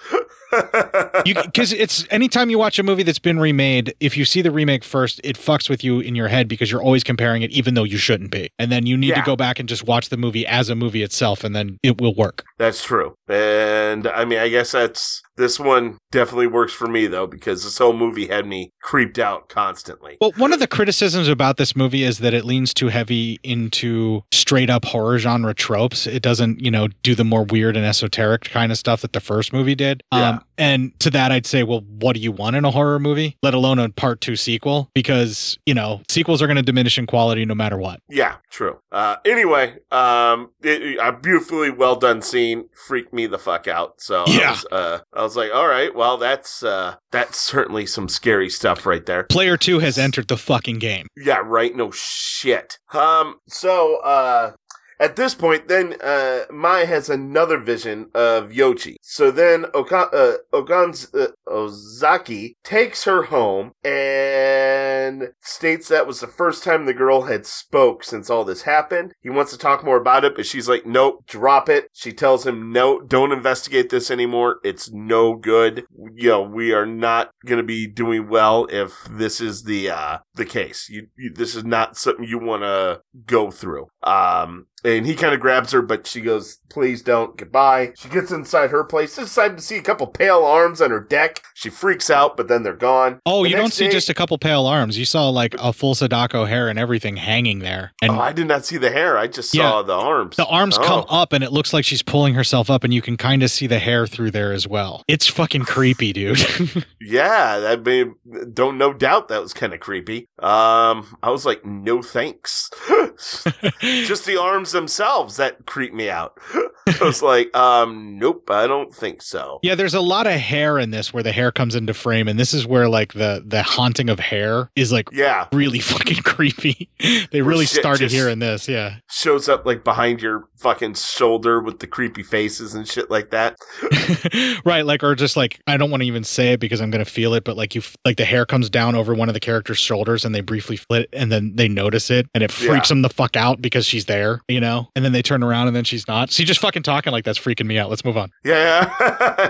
because it's anytime you watch a movie that's been remade, if you see the remake first, it fucks with you in your head because you're always comparing it, even though you shouldn't be. And then you need to go back and just watch the movie as a movie itself, and then it will work. That's true. And I mean, I guess that's this one definitely works for me though because this whole movie had me creeped out constantly. Well, one of the criticisms about this movie is that it leans too heavy into straight up horror genre tropes. It doesn't, you know, do the more weird and esoteric kind of stuff that the first movie did. Um, and to that, I'd say, well, what do you want in a horror movie, let alone a part two sequel? Because, you know, sequels are going to diminish in quality no matter what. Yeah, true. Uh, anyway, um, it, a beautifully well done scene freaked me the fuck out. So I Yeah. was, uh, I was like, all right, well, that's uh, that's certainly some scary stuff right there. Player two has entered the fucking game. Yeah, right. No shit. Um. So, uh, at this point, then uh, Mai has another vision of Yochi. So then Oka- uh, uh, Ozaki takes her home and states that was the first time the girl had spoke since all this happened. He wants to talk more about it, but she's like, "Nope, drop it." She tells him, "No, don't investigate this anymore. It's no good. You know, we are not going to be doing well if this is the uh the case. You, you this is not something you want to go through." Um and he kind of grabs her, but she goes, please don't, goodbye. She gets inside her place, decided to see a couple pale arms on her deck. She freaks out, but then they're gone. Oh, The you don't see day- just a couple pale arms. You saw like a full Sadako hair and everything hanging there. And oh, I did not see the hair. I just Yeah. saw the arms. the arms Oh. come up and it looks like she's pulling herself up and you can kind of see the hair through there as well. It's fucking creepy, dude. Yeah, I mean, don't no doubt that was kind of creepy. Um, I was like, no thanks. Just the arms themselves that creep me out. I was like, um, nope, I don't think so. yeah, there's a lot of hair in this where the hair comes into frame and this is where like the the haunting of hair is like Yeah, really fucking creepy. they really started here in this, yeah. shows up like behind your fucking shoulder with the creepy faces and shit like that. right, like or just like I don't want to even say it because I'm gonna feel it, but like you like the hair comes down over one of the characters' shoulders and they briefly flit and then they notice it and it freaks Yeah. them the fuck out because she's there, you know? And then they turn around and then she's not. You just fucking talking like that's freaking me out. Let's move on. Yeah,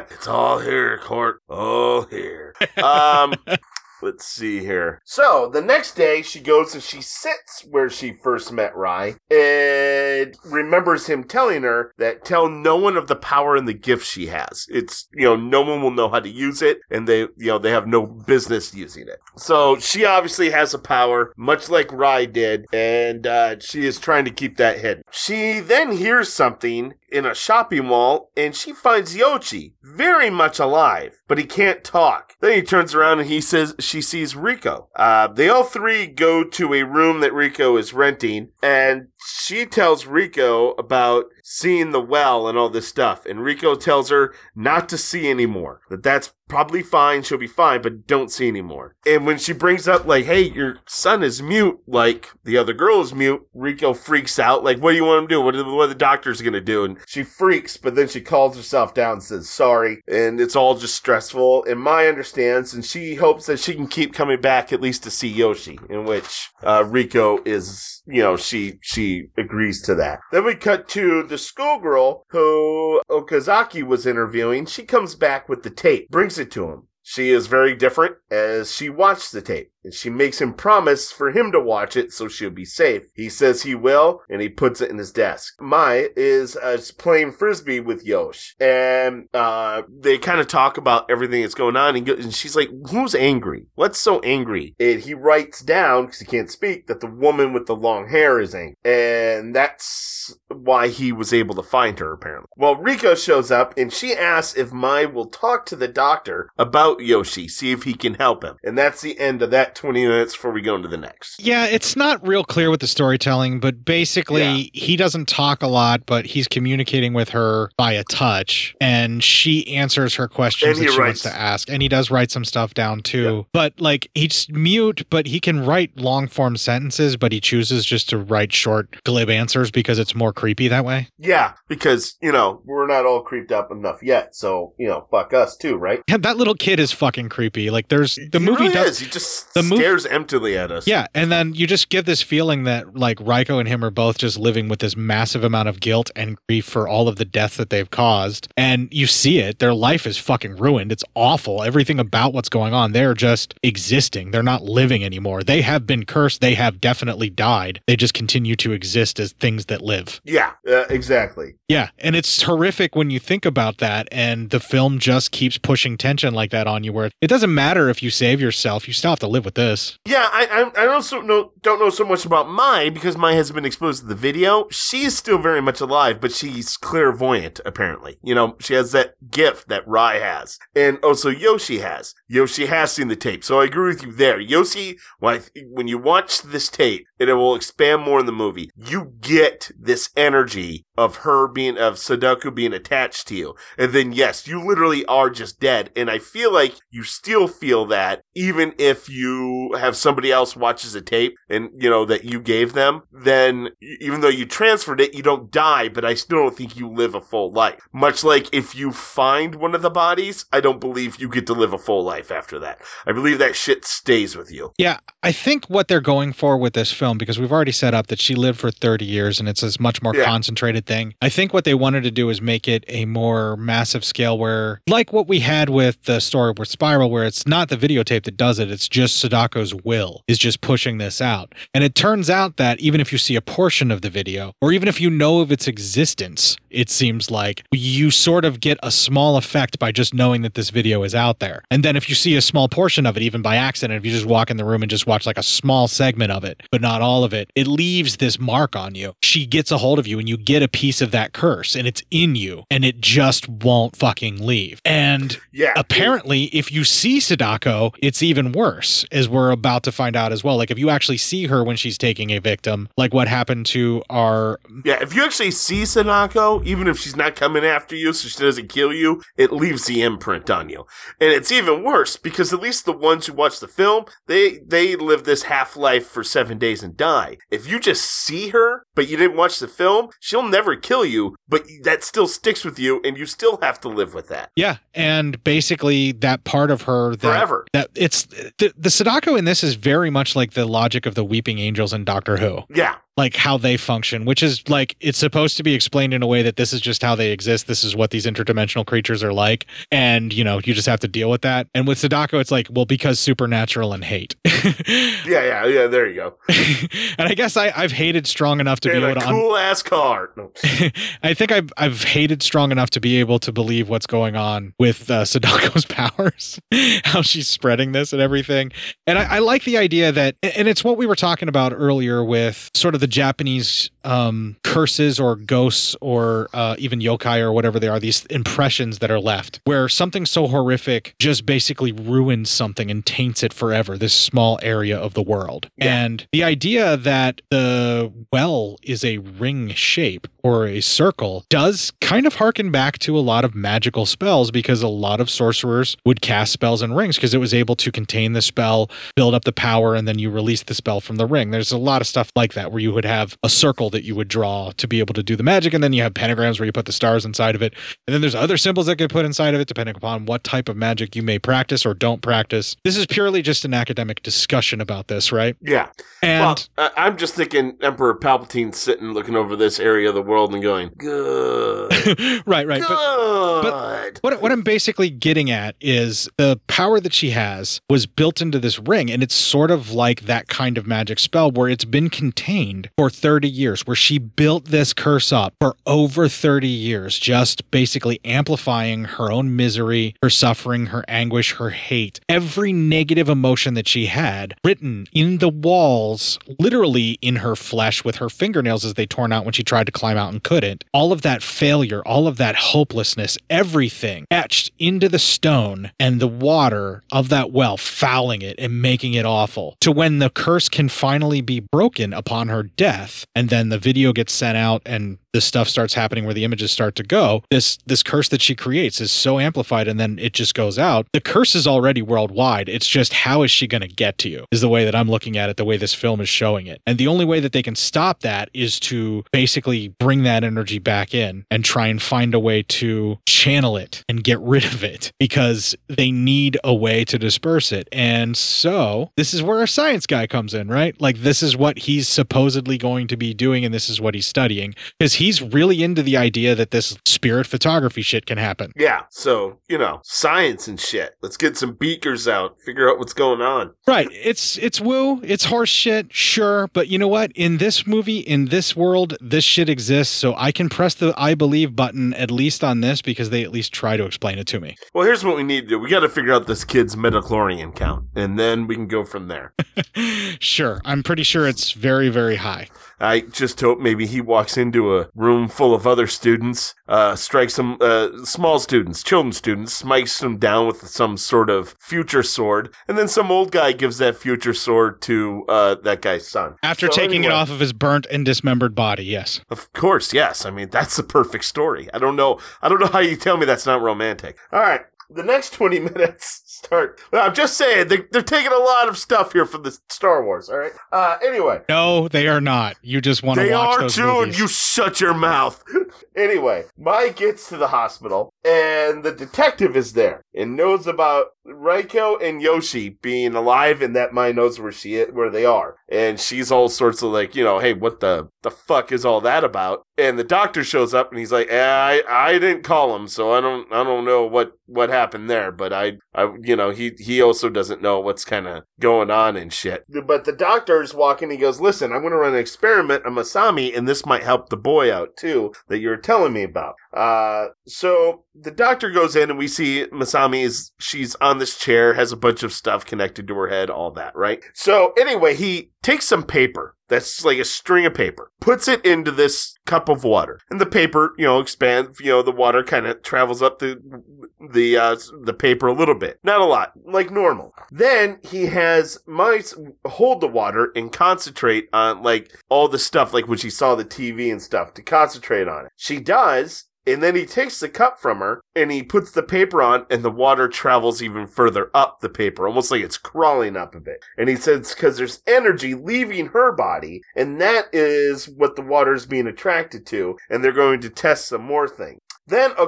it's all here, Court. All here. Um, let's see here. So the next day, she goes and she sits where she first met Rai and remembers him telling her that tell no one of the power and the gift she has. It's you know no one will know how to use it, and they you know they have no business using it. So she obviously has a power, much like Rai did, and uh, she is trying to keep that hidden. She then hears something in a shopping mall and she finds Yoshi very much alive, but he can't talk. Then he turns around and he says she sees Rico. Uh, they all three go to a room that Rico is renting and she tells Rico about seeing the well and all this stuff. And Rico tells her not to see anymore, that that's probably fine. She'll be fine, but don't see anymore. And when she brings up like, Hey, your son is mute, like the other girl is mute, Rico freaks out. Like, what do you want him to do? What are the, what are the doctors going to do? And she freaks, but then she calls herself down and says sorry. And it's all just stressful. And Mai understands and she hopes that she can keep coming back at least to see Yoshi, in which, uh, Rico is, you know, she, she agrees to that. Then we cut to the schoolgirl who Okazaki was interviewing. She comes back with the tape, brings it to him. She is very different as she watched the tape. And she makes him promise for him to watch it so she'll be safe. He says he will, and he puts it in his desk. Mai is uh, playing frisbee with Yosh, and uh, they kind of talk about everything that's going on. And, go- and she's like, "Who's angry? What's so angry?" And he writes down because he can't speak that the woman with the long hair is angry, and that's why he was able to find her. Apparently, well, Rico shows up, and she asks if Mai will talk to the doctor about Yoshi, see if he can help him, and that's the end of that that 20 minutes before we go into the next. Yeah, it's not real clear with the storytelling, but basically he doesn't talk a lot, but he's communicating with her via touch, and she answers her questions that she writes- wants to ask. And he does write some stuff down too. But like he's mute, but he can write long form sentences, but he chooses just to write short, glib answers because it's more creepy that way. Yeah, because, you know, we're not all creeped up enough yet, so, you know, fuck us too, right? Yeah, that little kid is fucking creepy. Like there's the he movie really does is. He just the movie- stares emptily at us. Yeah, and then you just get this feeling that like Raiko and him are both just living with this massive amount of guilt and grief for all of the deaths that they've caused. And you see it, their life is fucking ruined. It's awful. Everything about what's going on, they're just existing. They're not living anymore. They have been cursed. They have definitely died. They just continue to exist as things that live. Yeah, uh, exactly. Yeah, and it's horrific when you think about that, and the film just keeps pushing tension like that on you, where it doesn't matter if you save yourself, you still have to live with this. Yeah, I I, I also know, don't know so much about Mai because Mai has been exposed to the video. She's still very much alive, but she's clairvoyant apparently. You know, she has that gift that Rai has, and also Yoshi has. Yoshi has seen the tape, so I agree with you there. Yoshi, when you watch this tape, and it will expand more in the movie, you get this energy of her being of Sadako being attached to you, and then yes, you literally are just dead. And I feel like you still feel that even if you have somebody else watches a tape and you know that you gave them, then even though you transferred it, you don't die. But I still don't think you live a full life. Much like if you find one of the bodies, I don't believe you get to live a full life after that. I believe that shit stays with you. Yeah, I think what they're going for with this film, because we've already set up that she lived for 30 years and it's a much more Yeah. concentrated thing. I think what they wanted to do is make it a more massive scale where, like what we had with the story with Spiral, where it's not the videotape that does it, it's just Sadako's will is just pushing this out. And it turns out that even if you see a portion of the video, or even if you know of its existence, it seems like you sort of get a small effect by just knowing that this video is out there. And then if you see a small portion of it, even by accident, if you just walk in the room and just watch like a small segment of it, but not all of it, it leaves this mark on you. She gets a hold of you and you get a piece of that curse and it's in you and it just won't fucking leave. And Yeah. apparently, if you see Sadako, it's even worse, as we're about to find out as well. Like if you actually see her when she's taking a victim, like what happened to our Yeah, if you actually see Sadako, even if she's not coming after you so she doesn't kill you, it leaves the imprint on you. And it's even worse because at least the ones who watch the film, they they live this half life for seven days and die. If you just see her, but you didn't watch the film, she'll never kill you, but that still sticks with you and you still have to live with that. Yeah, and basically that part of her that Forever. that it's the, the Sadako in this is very much like the logic of the weeping angels in Doctor Who. Yeah. Like how they function, which is like it's supposed to be explained in a way that this is just how they exist. This is what these interdimensional creatures are like, and you know you just have to deal with that. And with Sadako, it's like well because supernatural and hate. Yeah, yeah, yeah, there you go. and I guess I, I've hated strong enough to and be a able to un- cool ass car. No. I think I've I've hated strong enough to be able to believe what's going on with uh, Sadako's powers, how she's spreading this and everything. And I, I like the idea that, and it's what we were talking about earlier with sort of the Japanese um, curses or ghosts or uh, even yokai or whatever they are, these impressions that are left, where something so horrific just basically ruins something and taints it forever. This small area of the world, and the idea that the well is a ring shape or a circle does kind of harken back to a lot of magical spells because a lot of sorcerers would cast spells in rings because it was able to contain the spell, build up the power, and then you release the spell from the ring. There's a lot of stuff like that where you would have a circle that you would draw to be able to do the magic, and then you have pentagrams where you put the stars inside of it. And then there's other symbols that get put inside of it depending upon what type of magic you may practice or don't practice. This is purely just an academic discussion about this, right? Yeah. And well, I'm just thinking Emperor Palpatine sitting looking over this area of the world and going, good. right, right. But, but what, what I'm basically getting at is the power that she has was built into this ring, and it's sort of like that kind of magic spell where it's been contained for 30 years, curse, where she built this curse up for over 30 years, just basically amplifying her own misery, her suffering, her anguish, her hate, every negative emotion that she had written in the walls, literally in her flesh with her fingernails as they torn out when she tried to climb out and couldn't. All of that failure, all of that hopelessness, everything etched into the stone and the water of that well, fouling it and making it awful to when the curse can finally be broken upon her death. And then the video gets sent out and this stuff starts happening where the images start to go this this curse that she creates is so amplified and then it just goes out. The curse is already worldwide. It's just how is she going to get to you is the way that i'm looking at it the way this film is showing it. And the only way that they can stop that is to basically bring that energy back in and try and find a way to channel it and get rid of it because they need a way to disperse it. And so this is where our science guy comes in right? Like this is what he's supposedly going to be doing and this is what he's studying. Because he's really into the idea that this spirit photography shit can happen. Yeah, so, you know, science and shit. Let's get some beakers out, figure out what's going on. Right. It's it's woo, it's horse shit, sure, but you know what? In this movie, in this world, this shit exists, so I can press the I believe button at least on this because they at least try to explain it to me. Well, here's what we need to do. We got to figure out this kid's midichlorian count, and then we can go from there. sure. I'm pretty sure it's very, very high. I just hope maybe he walks into a room full of other students, uh, strikes some uh, small students, children students, smikes them down with some sort of future sword, and then some old guy gives that future sword to uh, that guy's son. After So taking it off of his burnt and dismembered body, yes. Of course, yes. I mean, that's the perfect story. I don't know. I don't know how you tell me that's not romantic. All right. The next 20 minutes start. I'm just saying, they, they're taking a lot of stuff here from the Star Wars, all right? Uh, anyway. No, they are not. You just want to watch are those too, movies. you shut your mouth. anyway, Mike gets to the hospital, and the detective is there and knows about Raiko and Yoshi being alive, and that Mai knows where she is, where they are, and she's all sorts of like, you know, hey, what the the fuck is all that about? And the doctor shows up, and he's like, eh, I I didn't call him, so I don't I don't know what what happened there, but I I you know he he also doesn't know what's kind of going on and shit. But the doctor's walking. He goes, "Listen, I'm going to run an experiment on Masami, and this might help the boy out too that you're telling me about." Uh, so the doctor goes in, and we see Masami is she's on this chair, has a bunch of stuff connected to her head, all that, right? So anyway, he takes some paper that's like a string of paper, puts it into this cup of water, and the paper, you know, expands. You know, the water kind of travels up the the uh, the paper a little bit, not a lot, like normal. Then he has mice hold the water and concentrate on like all the stuff, like when she saw the TV and stuff, to concentrate on it. She does. And then he takes the cup from her and he puts the paper on, and the water travels even further up the paper, almost like it's crawling up a bit. And he says, because there's energy leaving her body, and that is what the water is being attracted to, and they're going to test some more things. Then uh,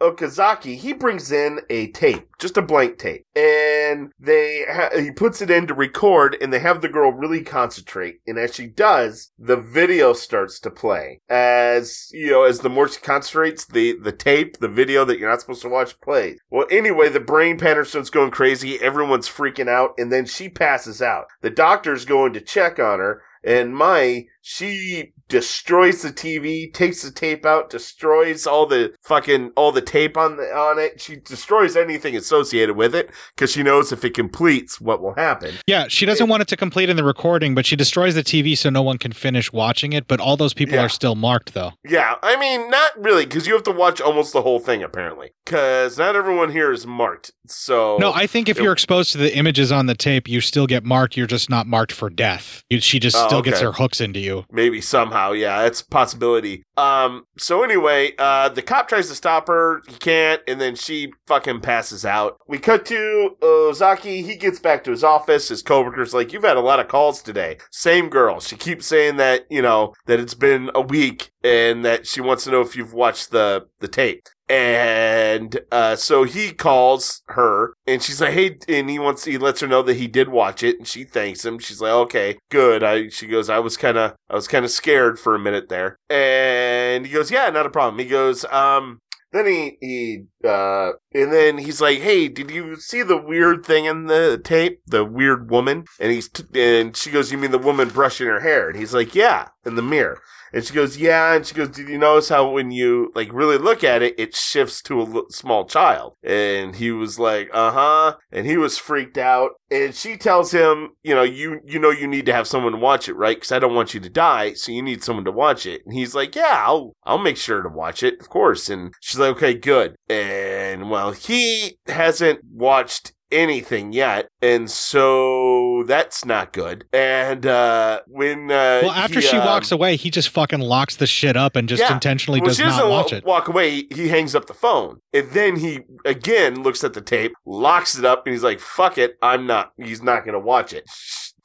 Okazaki he brings in a tape, just a blank tape, and they ha- he puts it in to record, and they have the girl really concentrate. And as she does, the video starts to play. As you know, as the more she concentrates, the the tape, the video that you're not supposed to watch plays. Well, anyway, the brain pattern starts going crazy. Everyone's freaking out, and then she passes out. The doctor's going to check on her. And Mai she destroys the TV, takes the tape out, destroys all the fucking all the tape on the on it. She destroys anything associated with it because she knows if it completes, what will happen. Yeah, she doesn't want it to complete in the recording, but she destroys the TV so no one can finish watching it. But all those people Yeah. are still marked, though. Yeah, I mean, not really, because you have to watch almost the whole thing apparently, because not everyone here is marked. So No, I think if it- you're exposed to the images on the tape, you still get marked. You're just not marked for death. You, she just Oh, still gets her hooks into you. Maybe somehow, yeah, it's a possibility. Um, so anyway, uh, the cop tries to stop her, he can't, and then she fucking passes out. We cut to Ozaki, he gets back to his office, his coworker's like, You've had a lot of calls today. Same girl. She keeps saying that, you know, that it's been a week and that she wants to know if you've watched the the tape. And uh, so he calls her, and she's like, "Hey," and he wants he lets her know that he did watch it, and she thanks him. She's like, "Okay, good." I she goes, "I was kind of I was kind of scared for a minute there," and he goes, "Yeah, not a problem." He goes, "Um." Then he he uh and then he's like, "Hey, did you see the weird thing in the tape? The weird woman?" And he's t- and she goes, "You mean the woman brushing her hair?" And he's like, "Yeah, in the mirror." And she goes, yeah. And she goes, did you notice how when you like really look at it, it shifts to a l- small child? And he was like, uh huh. And he was freaked out. And she tells him, you know, you you know you need to have someone to watch it, right? Because I don't want you to die, so you need someone to watch it. And he's like, yeah, I'll I'll make sure to watch it, of course. And she's like, okay, good. And well, he hasn't watched anything yet and so that's not good and uh when uh well, after he, she um, walks away, he just fucking locks the shit up and just yeah. intentionally Well, does not watch wa- it. Walk away. He, hangs up the phone, and then he again looks at the tape, locks it up, and he's like, "Fuck it, I'm not. He's not going to watch it."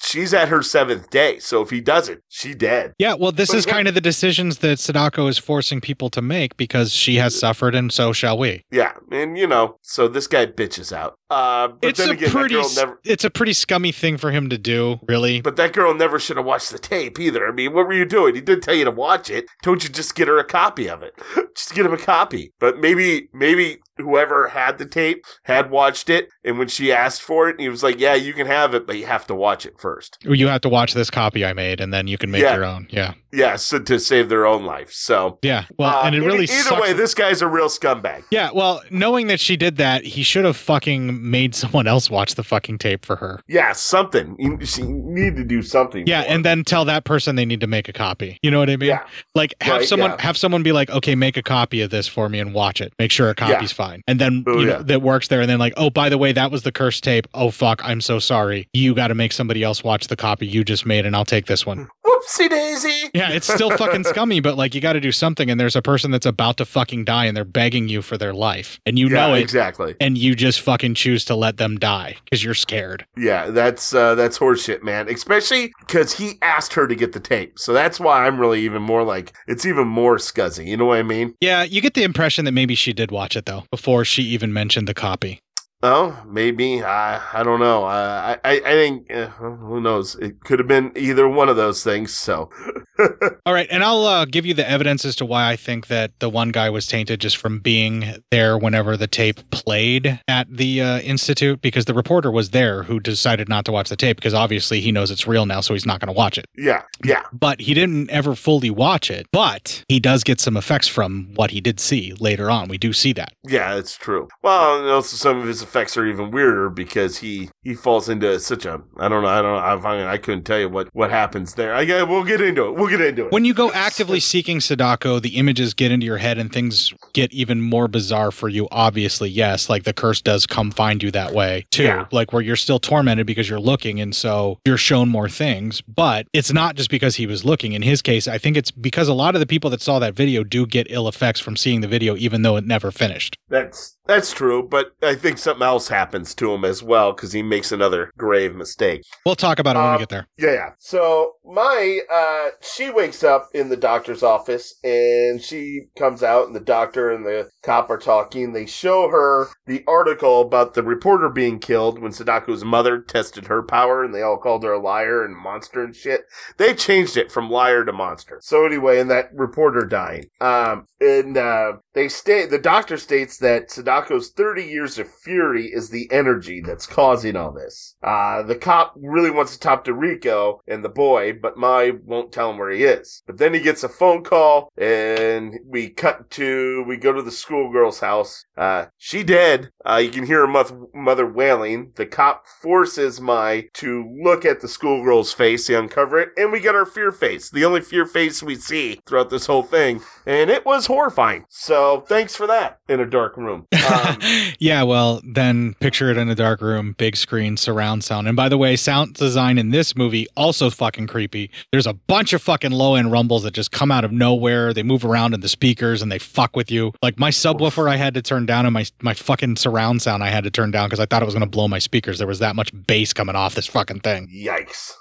She's at her seventh day, so if he doesn't, she dead. Yeah, well, this But is yeah. kind of the decisions that Sadako is forcing people to make because she has suffered, and so shall we. Yeah, and you know, so this guy bitches out. Uh, but It's a again, pretty, never. it's a pretty scummy thing for him to do, really. But that girl never should have watched the tape either. I mean, what were you doing? He did tell you to watch it. Don't you just get her a copy of it. just get him a copy. But maybe, maybe whoever had the tape had watched it, and when she asked for it, he was like, "Yeah, you can have it, but you have to watch it first. You have to watch this copy I made, and then you can make Yeah. your own. Yeah, Yeah, so to save their own life. So yeah. Well, uh, and it really either way, this guy's a real scumbag. yeah, well, knowing that she did that, he should have fucking made someone else watch the fucking tape for her. Yeah, something. You, you need to do something. Yeah, and then tell that person they need to make a copy. You know what I mean? Yeah. Like have Right, someone yeah. have someone be like, okay, make a copy of this for me and watch it. Make sure a copy's fine. And then Oh, you yeah. know that works there. And then like, oh, by the way, that was the cursed tape. Oh fuck, I'm so sorry. You got to make somebody else watch the copy you just made, and I'll take this one. Hmm. Whoopsie daisy. Yeah, it's still fucking scummy, but like you got to do something. And there's a person that's about to fucking die, and they're begging you for their life, and you Yeah, know it exactly. and you just fucking choose to let them die because you're scared. Yeah, that's uh, that's horseshit, man. Especially because he asked her to get the tape, so that's why I'm really even more like it's even more scuzzy. You know what I mean? Yeah, you get the impression that maybe she did watch it though before she even mentioned the copy. Oh, maybe. I I don't know. I I, I think uh, who knows. It could have been either one of those things. So All right, and I'll uh, give you the evidence as to why I think that the one guy was tainted just from being there whenever the tape played at the uh, institute, because the reporter was there who decided not to watch the tape because obviously he knows it's real now, so he's not going to watch it. yeah, yeah, But he didn't ever fully watch it. But he does get some effects from what he did see later on. We do see that. yeah. It's true. Well, also some of his effects are even weirder because he he falls into such a I don't know. I don't know. I, I, I couldn't tell you what what happens there. I we'll get into it. We'll get into it. When you go actively seeking Sadako, the images get into your head and things get even more bizarre for you. Obviously, yes, like the curse does come find you that way too. Yeah. Like where you're still tormented because you're looking and so you're shown more things. But it's not just because he was looking. In his case, I think it's because a lot of the people that saw that video do get ill effects from seeing the video, even though it never finished. That's that's true, but I think something else happens to him as well because he makes another grave mistake. We'll talk about it when Um, we get there. Yeah, yeah. So my uh she wakes up in the doctor's office and she comes out and the doctor and the cop are talking. They show her the article about the reporter being killed when Sadako's mother tested her power and they all called her a liar and monster and shit. They changed it from liar to monster. So anyway, and that reporter dying. Um and uh they state the doctor states that Sadako's 30 years of fury is the energy that's causing all this. Uh the cop really wants to talk to Rico and the boy, but Mai won't tell him where he is. But then he gets a phone call and we cut to we go to the schoolgirl's house. Uh she dead. Uh you can hear her moth- mother wailing. The cop forces Mai to look at the schoolgirl's face, they uncover it, and we get our fear face. The only fear face we see throughout this whole thing. And it was horrifying. So thanks for that in a dark room. Um, yeah, well, then picture it in a dark room, big screen, surround sound. And by the way, sound design in this movie also fucking creepy. There's a bunch of fucking low end rumbles that just come out of nowhere. They move around in the speakers and they fuck with you. Like my subwoofer, I had to turn down, and my my fucking surround sound, I had to turn down because I thought it was gonna blow my speakers. There was that much bass coming off this fucking thing. yikes.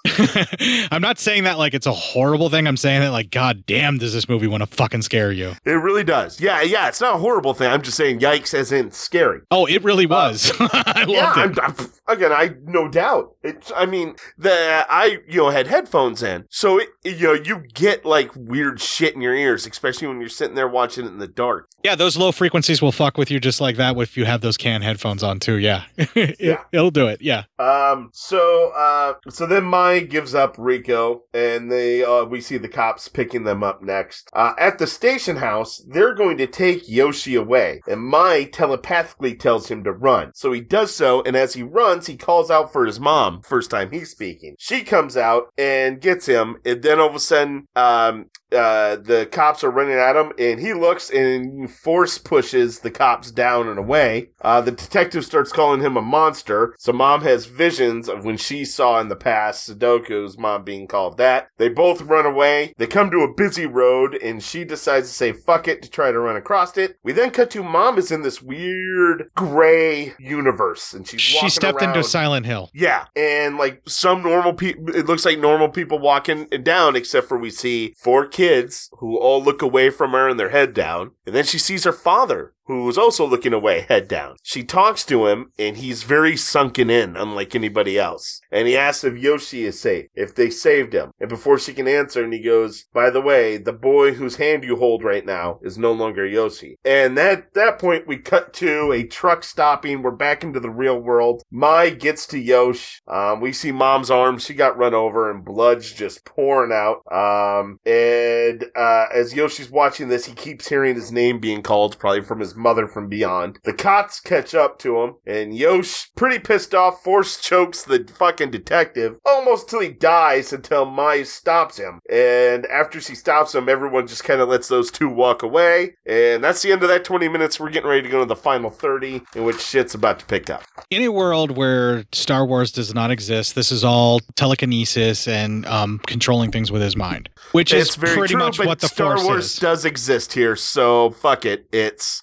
I'm not saying that like it's a horrible thing. I'm saying that like, god damn, does this movie want to fucking scare you? It really does. Yeah, yeah, it's not a horrible thing. I'm just saying yikes as in scary. Oh, it really uh, was. was. I yeah, loved it. I'm- again, I no doubt. It's, I mean, the I you know had headphones in, so it, you know you get like weird shit in your ears, especially when you're sitting there watching it in the dark. Yeah, those low frequencies will fuck with you just like that if you have those can headphones on too. Yeah. it, will do it. Yeah. Um. So, uh. So then Mai gives up Rico, and they uh we see the cops picking them up next. Uh, at the station house, they're going to take Yoshi away, and Mai telepathically tells him to run. So he does so, and as he runs, he calls out for his mom. First time he's speaking. She comes out and gets him, and then all of a sudden, um, uh, the cops are running at him, and he looks and force pushes the cops down and away. Uh, the detective starts calling him a monster. So mom has visions of when she saw in the past Sadako's mom being called that. They both run away. They come to a busy road, and she decides to say fuck it to try to run across it. We then cut to mom is in this weird gray universe, and she's She stepped around. into Silent Hill. Yeah, and like some normal people, it looks like normal people walking down, except for we see four kids who all look away from her and their head down. And then she sees her father, who is also looking away, head down. She talks to him, and he's very sunken in, unlike anybody else. And he asks if Yoshi is safe, if they saved him. And before she can answer, and he goes, "By the way, the boy whose hand you hold right now is no longer Yoshi." And that that point, we cut to a truck stopping. We're back into the real world. Mai gets to Yosh. Um, we see Mom's arm; she got run over, and blood's just pouring out. Um, and uh, as Yoshi's watching this, he keeps hearing his name being called, probably from his mother from beyond. The cops catch up to him, and Yosh, pretty pissed off, force chokes the fucking detective almost till he dies until Mai stops him. And after she stops him, everyone just kind of lets those two walk away. And that's the end of that 20 minutes. We're getting ready to go to the final 30, in which shit's about to pick up. In a world where Star Wars does not exist, this is all telekinesis and um, controlling things with his mind, which it's is pretty true, much what the Star Force Wars is. does exist here, so fuck it. It's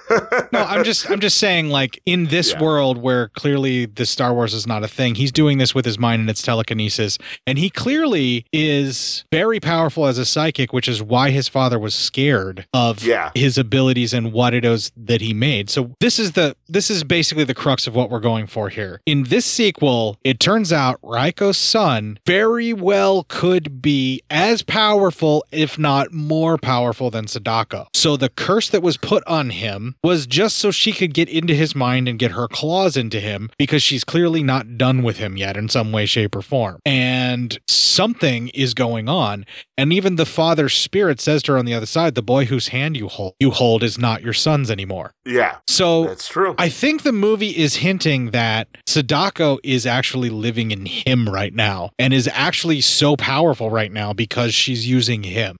no, I'm just I'm just saying like in this Yeah. world where clearly the Star Wars is not a thing, he's doing this with his mind and it's telekinesis. And he clearly is very powerful as a psychic, which is why his father was scared of Yeah. his abilities and what it is that he made. So this is the this is basically the crux of what we're going for here. In this sequel, it turns out Raiko's son very well could be as powerful, if not more powerful than Sadako. So the curse that was put on him was just so she could get into his mind and get her claws into him because she's clearly not done with him yet in some way, shape, or form. And something is going on. And even the father's spirit says to her on the other side, the boy whose hand you hold you hold is not your son's anymore. yeah. So That's true. I think the movie is hinting that Sadako is actually living in him right now and is actually so powerful right now because she's using him.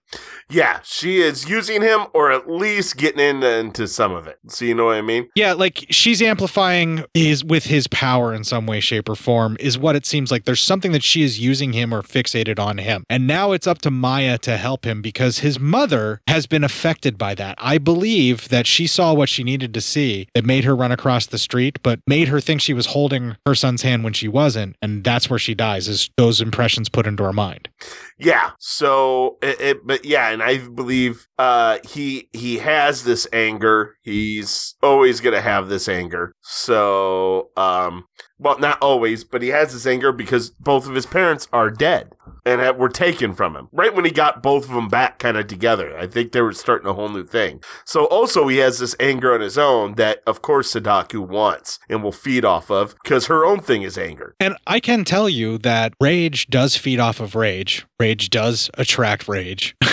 Yeah, she is using him or at least getting in, into some of it. So you know what I mean? Yeah, like she's amplifying his with his power in some way, shape, or form, is what it seems like. There's something that she is using him or fixated on him. And now it's up to Maya to help him because his mother has been affected by that. I believe that she saw what she needed to see that made her run across the street, but made her think she was holding her son's hand when she wasn't. And that's where she dies, is those impressions put into her mind. Yeah. So, it, it, but yeah, and I believe uh, he he has this anger. He's always gonna have this anger. So, um, well, not always, but he has this anger because both of his parents are dead and were taken from him right when he got both of them back kind of together. I think they were starting a whole new thing. So also he has this anger on his own that, of course, Sadako wants and will feed off of because her own thing is anger. And I can tell you that rage does feed off of rage. Rage does attract rage.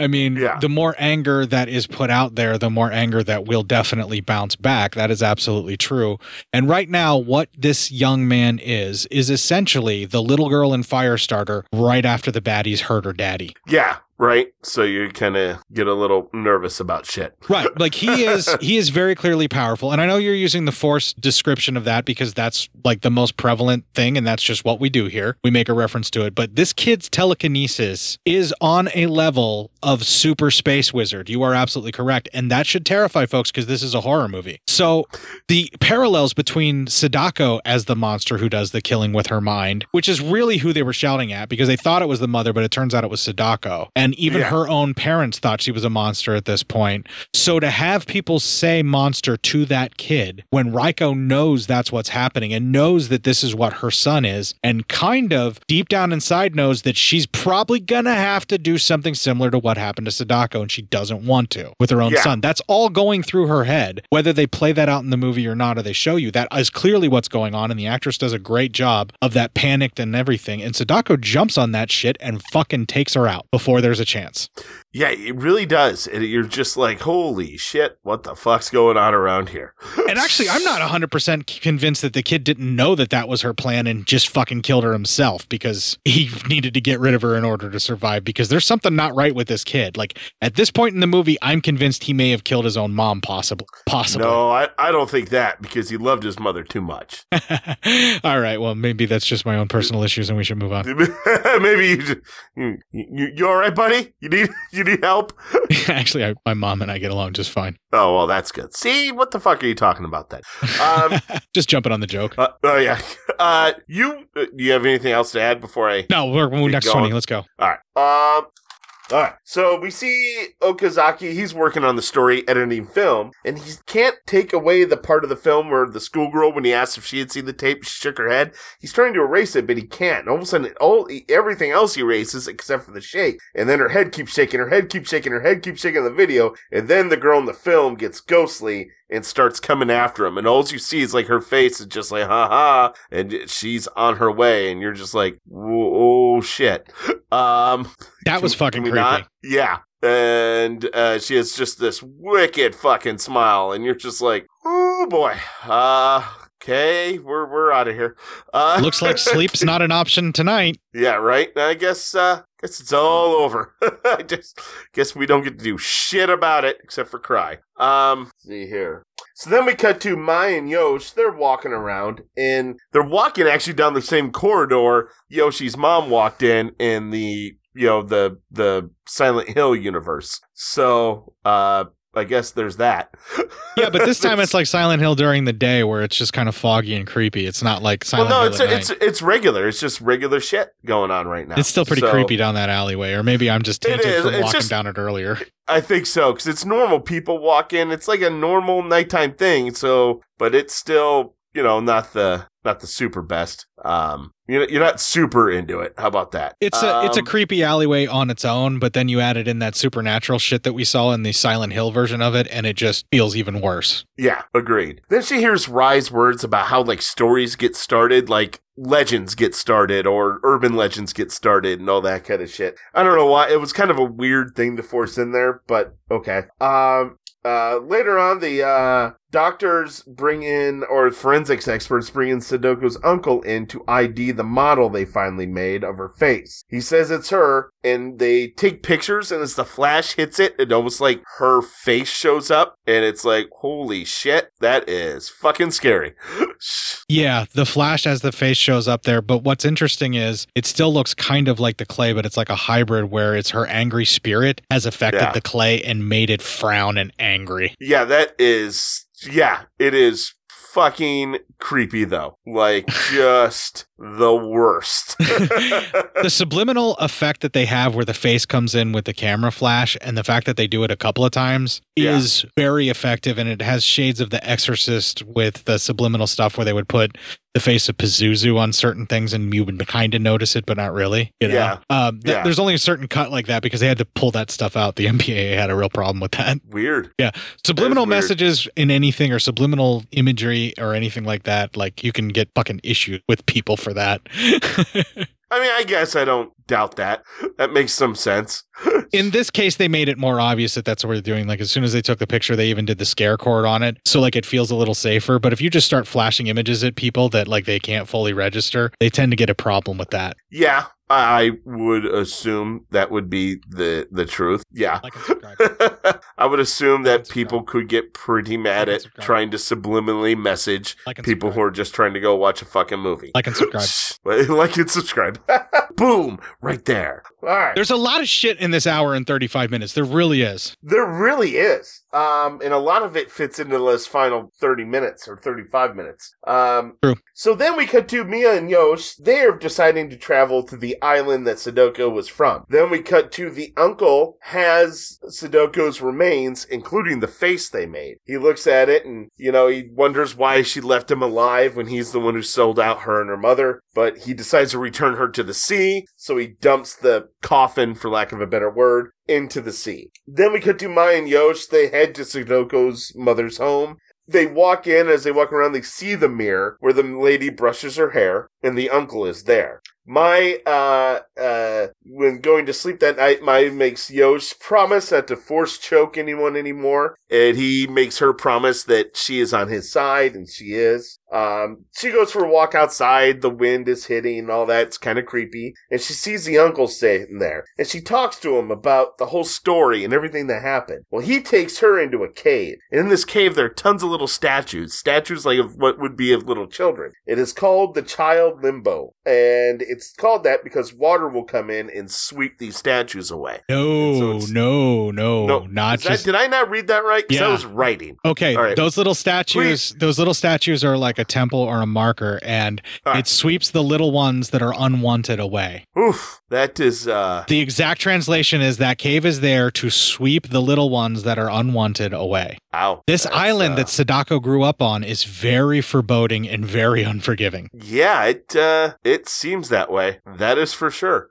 I mean, the more anger that is put out there, the more anger that will definitely bounce back. That is absolutely true. And right now, what this young man is, is essentially the little girl in Firestarter right after the baddies hurt her daddy. Yeah, right. So you kind of get a little nervous about shit. Right. Like he is he is very clearly powerful. And I know you're using the force description of that because that's like the most prevalent thing and that's just what we do here. We make a reference to it. But this kid's telekinesis is on a level of super space wizard. You are absolutely correct. And that should terrify folks because this is a horror movie. So the parallels between Sadako as the monster who does the killing with her mind, which is really who they were shouting at because they thought it was the mother, but it turns out it was Sadako. And And even Yeah. her own parents thought she was a monster at this point. So to have people say monster to that kid when Raiko knows that's what's happening and knows that this is what her son is, and kind of deep down inside knows that she's probably gonna have to do something similar to what happened to Sadako and she doesn't want to with her own Yeah. son. That's all going through her head. Whether they play that out in the movie or not, or they show you, that is clearly what's going on. And the actress does a great job of that panicked and everything. And Sadako jumps on that shit and fucking takes her out before there's a chance. Yeah, it really does. And you're just like, holy shit, what the fuck's going on around here? And actually, I'm not 100% convinced that the kid didn't know that that was her plan and just fucking killed her himself because he needed to get rid of her in order to survive. Because there's something not right with this kid. Like, at this point in the movie, I'm convinced he may have killed his own mom, possibly. Possibly. No, I, I don't think that because he loved his mother too much. All right. Well, maybe that's just my own personal issues and we should move on. Maybe you, just- you, you, you all right, buddy? You need you need help? Actually, I, my mom and I get along just fine. Oh well, that's good. See, what the fuck are you talking about then? Um, Just jumping on the joke. uh, oh yeah. Uh, you uh, you have anything else to add before I? No, we're, we're next going. 20. Let's go. All right. Um. All right. So we see Okazaki. He's working on the story, editing film, and he can't take away the part of the film where the schoolgirl, when he asked if she had seen the tape, she shook her head. He's trying to erase it, but he can't. And all of a sudden, all everything else erases except for the shake. And then her head keeps shaking. Her head keeps shaking. Her head keeps shaking the video. And then the girl in the film gets ghostly and starts coming after him. And all you see is like her face is just like, ha ha. And she's on her way. And you're just like, oh shit. Um, That was can- fucking can creepy. not? Yeah. And uh, she has just this wicked fucking smile. And you're just like, oh boy. Uh, okay, we're, we're out of here. Uh, Looks like sleep's not an option tonight. yeah, right. I guess uh guess it's all over. I just guess we don't get to do shit about it except for cry. Um see here. So then we cut to Mai and Yosh. They're walking around and they're walking actually down the same corridor Yoshi's mom walked in in the you know the the Silent Hill universe. So uh I guess there's that. Yeah, but this time it's like Silent Hill during the day where it's just kind of foggy and creepy. It's not like Silent well, no, Hill it's it's night. it's regular. It's just regular shit going on right now. It's still pretty So- creepy down that alleyway, or maybe I'm just tainted from It's walking just- down it earlier. I think so because it's normal. People walk in. It's like a normal nighttime thing. So, but it's still, you know, not the not the super best. Um, you know, you're not super into it. How about that? It's a it's a Um, creepy alleyway on its own, but then you added in that supernatural shit that we saw in the Silent Hill version of it, and it just feels even worse. Yeah, agreed. Then she hears Rye's words about how like stories get started, like legends get started or urban legends get started and all that kind of shit. I don't know why. It was kind of a weird thing to force in there, but okay. Um uh later on the uh doctors bring in or forensics experts bring in Sadako's uncle in to ID the model they finally made of her face. He says it's her and they take pictures and as the flash hits it, it almost like her face shows up and it's like, holy shit, that is fucking scary. Yeah, the flash as the face shows up there, but what's interesting is it still looks kind of like the clay, but it's like a hybrid where it's her angry spirit has affected Yeah. the clay and made it frown and angry. Yeah, that is. Yeah, it is fucking creepy though. Like just the worst. the subliminal effect that they have where the face comes in with the camera flash and the fact that they do it a couple of times Yeah. is very effective and it has shades of the exorcist with the subliminal stuff where they would put the face of Pazuzu on certain things and you would kind of notice it but not really you know? Yeah. um, th- Yeah. there's only a certain cut like that because they had to pull that stuff out the MPAA had a real problem with that Weird. yeah subliminal weird. messages in anything or subliminal imagery or anything like that like you can get fucking issues with people for that. I mean, I guess I don't doubt that. That makes some sense. in this case they made it more obvious that that's what they're doing. Like as soon as they took the picture they even did the scare chord on it. So like it feels a little safer. But if you just start flashing images at people that like they can't fully register they tend to get a problem with that. Yeah, I would assume that would be the the truth. Yeah. like I would assume that people could get pretty mad at subscribe. trying to subliminally message people who are just trying to go watch a fucking movie. like and subscribe like and subscribe. boom, right there. All right. There's a lot of shit in this hour and 35 minutes. There really is. There really is. Um, and a lot of it fits into those final 30 minutes or 35 minutes. Um, True. So then we cut to Mia and Yosh. They're deciding to travel to the island that Sadako was from. Then we cut to the uncle has Sadako's remains, including the face they made. He looks at it and, you know, he wonders why she left him alive when he's the one who sold out her and her mother. But he decides to return her to the sea, so he dumps the coffin, for lack of a better word, into the sea. Then we cut to Maya and Yosh. They head to Sadako's mother's home. They walk in. As they walk around, they see the mirror where the lady brushes her hair, and the uncle is there. My, uh, uh, when going to sleep that night, Maya makes Yosh promise not to force choke anyone anymore, and he makes her promise that she is on his side, and she is. Um, she goes for a walk outside, the wind is hitting all that, it's kind of creepy, and she sees the uncle sitting there, and she talks to him about the whole story and everything that happened. Well, he takes her into a cave, and in this cave there are tons of little statues, statues like of what would be of little children. It is called the Child Limbo, and it's called that because water will come in and sweep these statues away. No, no, no, No, not Is that- just. did I not read that right? Because I was writing. Okay, right. those little statues, those little statues are like a temple or a marker, and it sweeps the little ones that are unwanted away. Oof, that is uh The exact translation is that cave is there to sweep the little ones that are unwanted away. Ow. This island that Sadako grew up on is very foreboding and very unforgiving. Yeah, it uh it seems that way. That is for sure.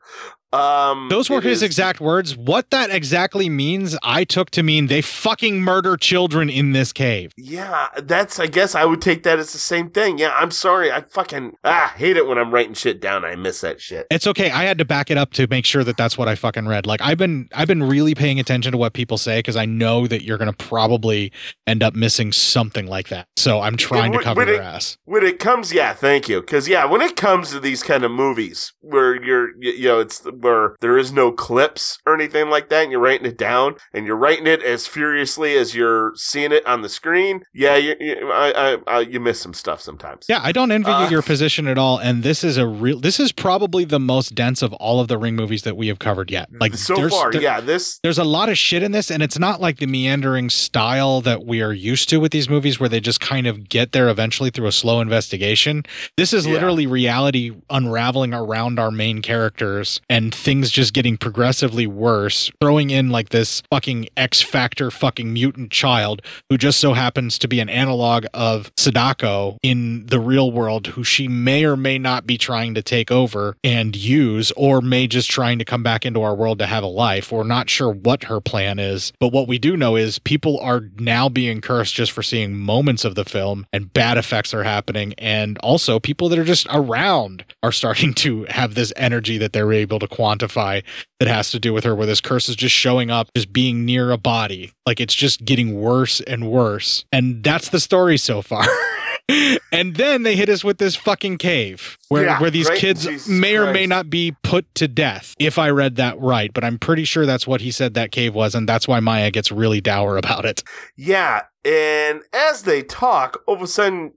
Um Those were his is- exact words. What that exactly means, I took to mean they fucking murder children in this cave. Yeah, that's I guess I would take that as the same thing. Yeah, I'm sorry. I fucking ah hate it when I'm writing shit down. I miss that shit. It's okay. I had to back it up to make sure that that's what I fucking read. Like I've been I've been really paying attention to what people say because I know that you're going to probably end up missing something like that. So I'm trying to cover when your ass. When it comes, yeah, thank you. Because yeah, when it comes to these kind of movies where you're, you, you know, it's where there is no clips or anything like that, and you're writing it down, and you're writing it as furiously as you're seeing it on the screen. Yeah, you, you, I, I, I, you miss some stuff sometimes. Yeah, I don't envy Uh, your position at all. And this is a real. This is probably the most dense of all of the Ring movies that we have covered yet. Like So there's- far, there- yeah, this There's a lot of shit in this, and it's not like the meandering style that we are used to with these movies, where they just kind of get there eventually through a slow investigation. This is Yeah. literally reality unraveling around our main characters, and things just getting progressively worse. Throwing in like this fucking X Factor fucking mutant child who just so happens to be an analog of Sadako in the real world, who she may or may not be trying to take over and use, or may just trying to come back into our world to have a life. We're not sure what her plan is, but what we do know is people are now being cursed just for seeing moments of the film, and bad effects are happening. And also, people that are just around are starting to have this energy that they're able to quantify that has to do with her, where this curse is just showing up, just being near a body. Like it's just getting worse and worse. And that's the story so far. and then they hit us with this fucking cave where, Yeah, where these kids Jesus may or may not be put to death, if I read that right. But I'm pretty sure that's what he said that cave was. And that's why Maya gets really dour about it. Yeah, and as they talk, all of a sudden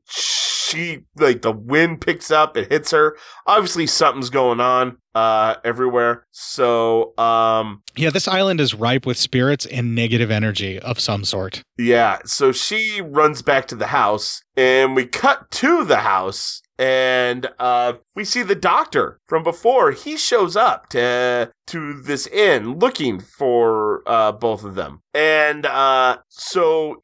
she like the wind picks up, it hits her. Obviously something's going on uh everywhere. So um Yeah, this island is ripe with spirits and negative energy of some sort. yeah, so she runs back to the house and we cut to the house and uh we see the doctor from before. He shows up to to this inn looking for uh both of them. And uh so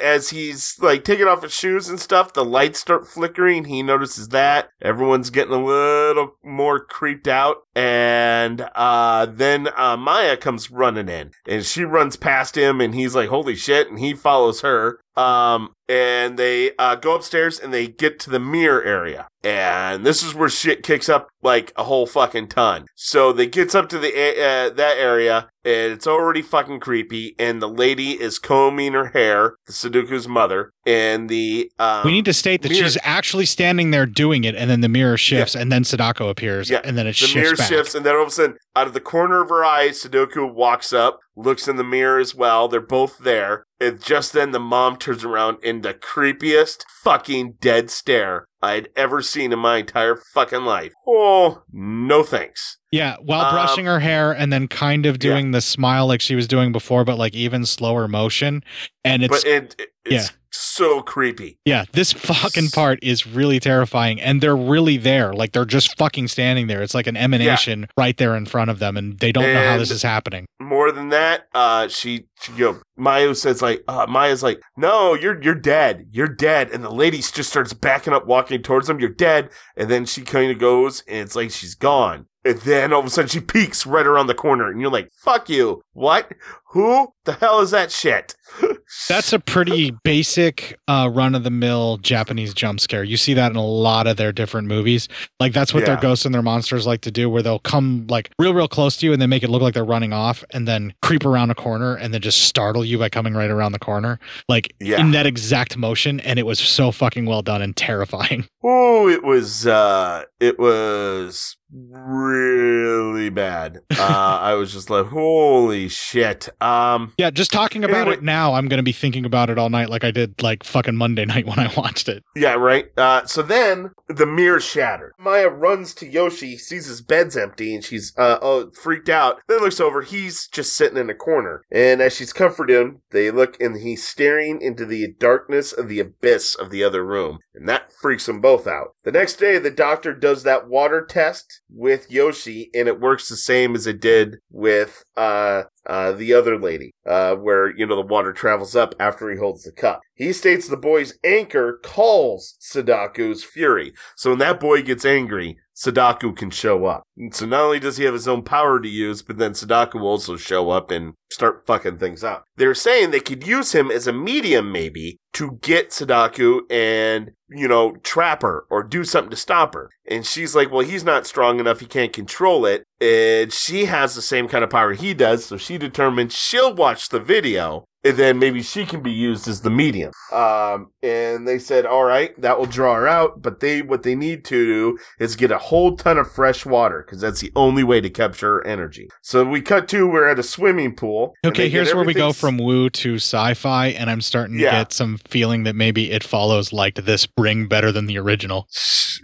as he's like taking off his shoes and stuff, the lights start flickering. He notices that everyone's getting a little more creeped out. And uh, then uh, Maya comes running in and she runs past him and he's like, holy shit. And he follows her. Um, and they uh, go upstairs and they get to the mirror area. And this is where shit kicks up like a whole fucking ton. So they gets up to the uh, that area and it's already fucking creepy. And the lady is combing her hair, the Sadako's mother, and the um, we need to state that mirror- she's actually standing there doing it, and then the mirror shifts, and then Sadako appears, yeah. and then it shifts. the shifts mirror back. shifts, and then all of a sudden, out of the corner of her eye, Sadako walks up, looks in the mirror as well. They're both there, And just then, the mom turns around in the creepiest fucking dead stare I'd ever seen in my entire fucking life. Oh, no thanks. Yeah, while Um, brushing her hair and then kind of doing the smile like she was doing before, but like even slower motion. And it's but it, it- it's yeah. so creepy. Yeah, this fucking part is really terrifying, and they're really there. Like they're just fucking standing there. It's like an emanation right there in front of them, and they don't know how this is happening. More than that, uh, she, she you know, Mayo says like, uh, Maya's like, no, you're you're dead, you're dead, and the lady just starts backing up, walking towards them. You're dead, and then she kind of goes, and it's like she's gone. And then all of a sudden she peeks right around the corner, and you're like, "Fuck you! What? Who the hell is that shit?" That's a pretty basic uh, run of the mill Japanese jump scare. You see that in a lot of their different movies. Like that's what their ghosts and their monsters like to do, where they'll come like real, real close to you and then make it look like they're running off, and then creep around a corner and then just startle you by coming right around the corner, like Yeah. in that exact motion. And it was so fucking well done and terrifying. Oh, it was uh it was really bad. Uh I was just like, "Holy shit." Um Yeah, just talking about Anyway- it now, I'm gonna be thinking about it all night, like I did like fucking Monday night when I watched it. Yeah, right. Uh, so then the mirror shattered. Maya runs to Yoshi, sees his bed's empty, and she's uh, oh freaked out. Then looks over. He's just sitting in a corner, and as she's comforting him, they look, and he's staring into the darkness of the abyss of the other room, and that freaks them both out. The next day, the doctor does that water test with Yoshi, and it works the same as it did with uh, uh, the other lady, uh, where, you know, the water travels up after he holds the cup. He states the boy's anchor calls Sadako's fury. So when that boy gets angry, Sadako can show up. And so not only does he have his own power to use, but then Sadako will also show up and start fucking things up. They're saying they could use him as a medium maybe to get Sadako and, you know, trap her or do something to stop her. And she's like, well, he's not strong enough. He can't control it. And she has the same kind of power he does. So she determined she'll watch the video and then maybe she can be used as the medium. Um, and they said, all right, that will draw her out. But they, what they need to do is get a whole ton of fresh water because that's the only way to capture her energy. So we cut to, we're at a swimming pool. Okay, here's where we go from woo to sci-fi, and I'm starting to get some feeling that maybe it follows liked this ring better than the original.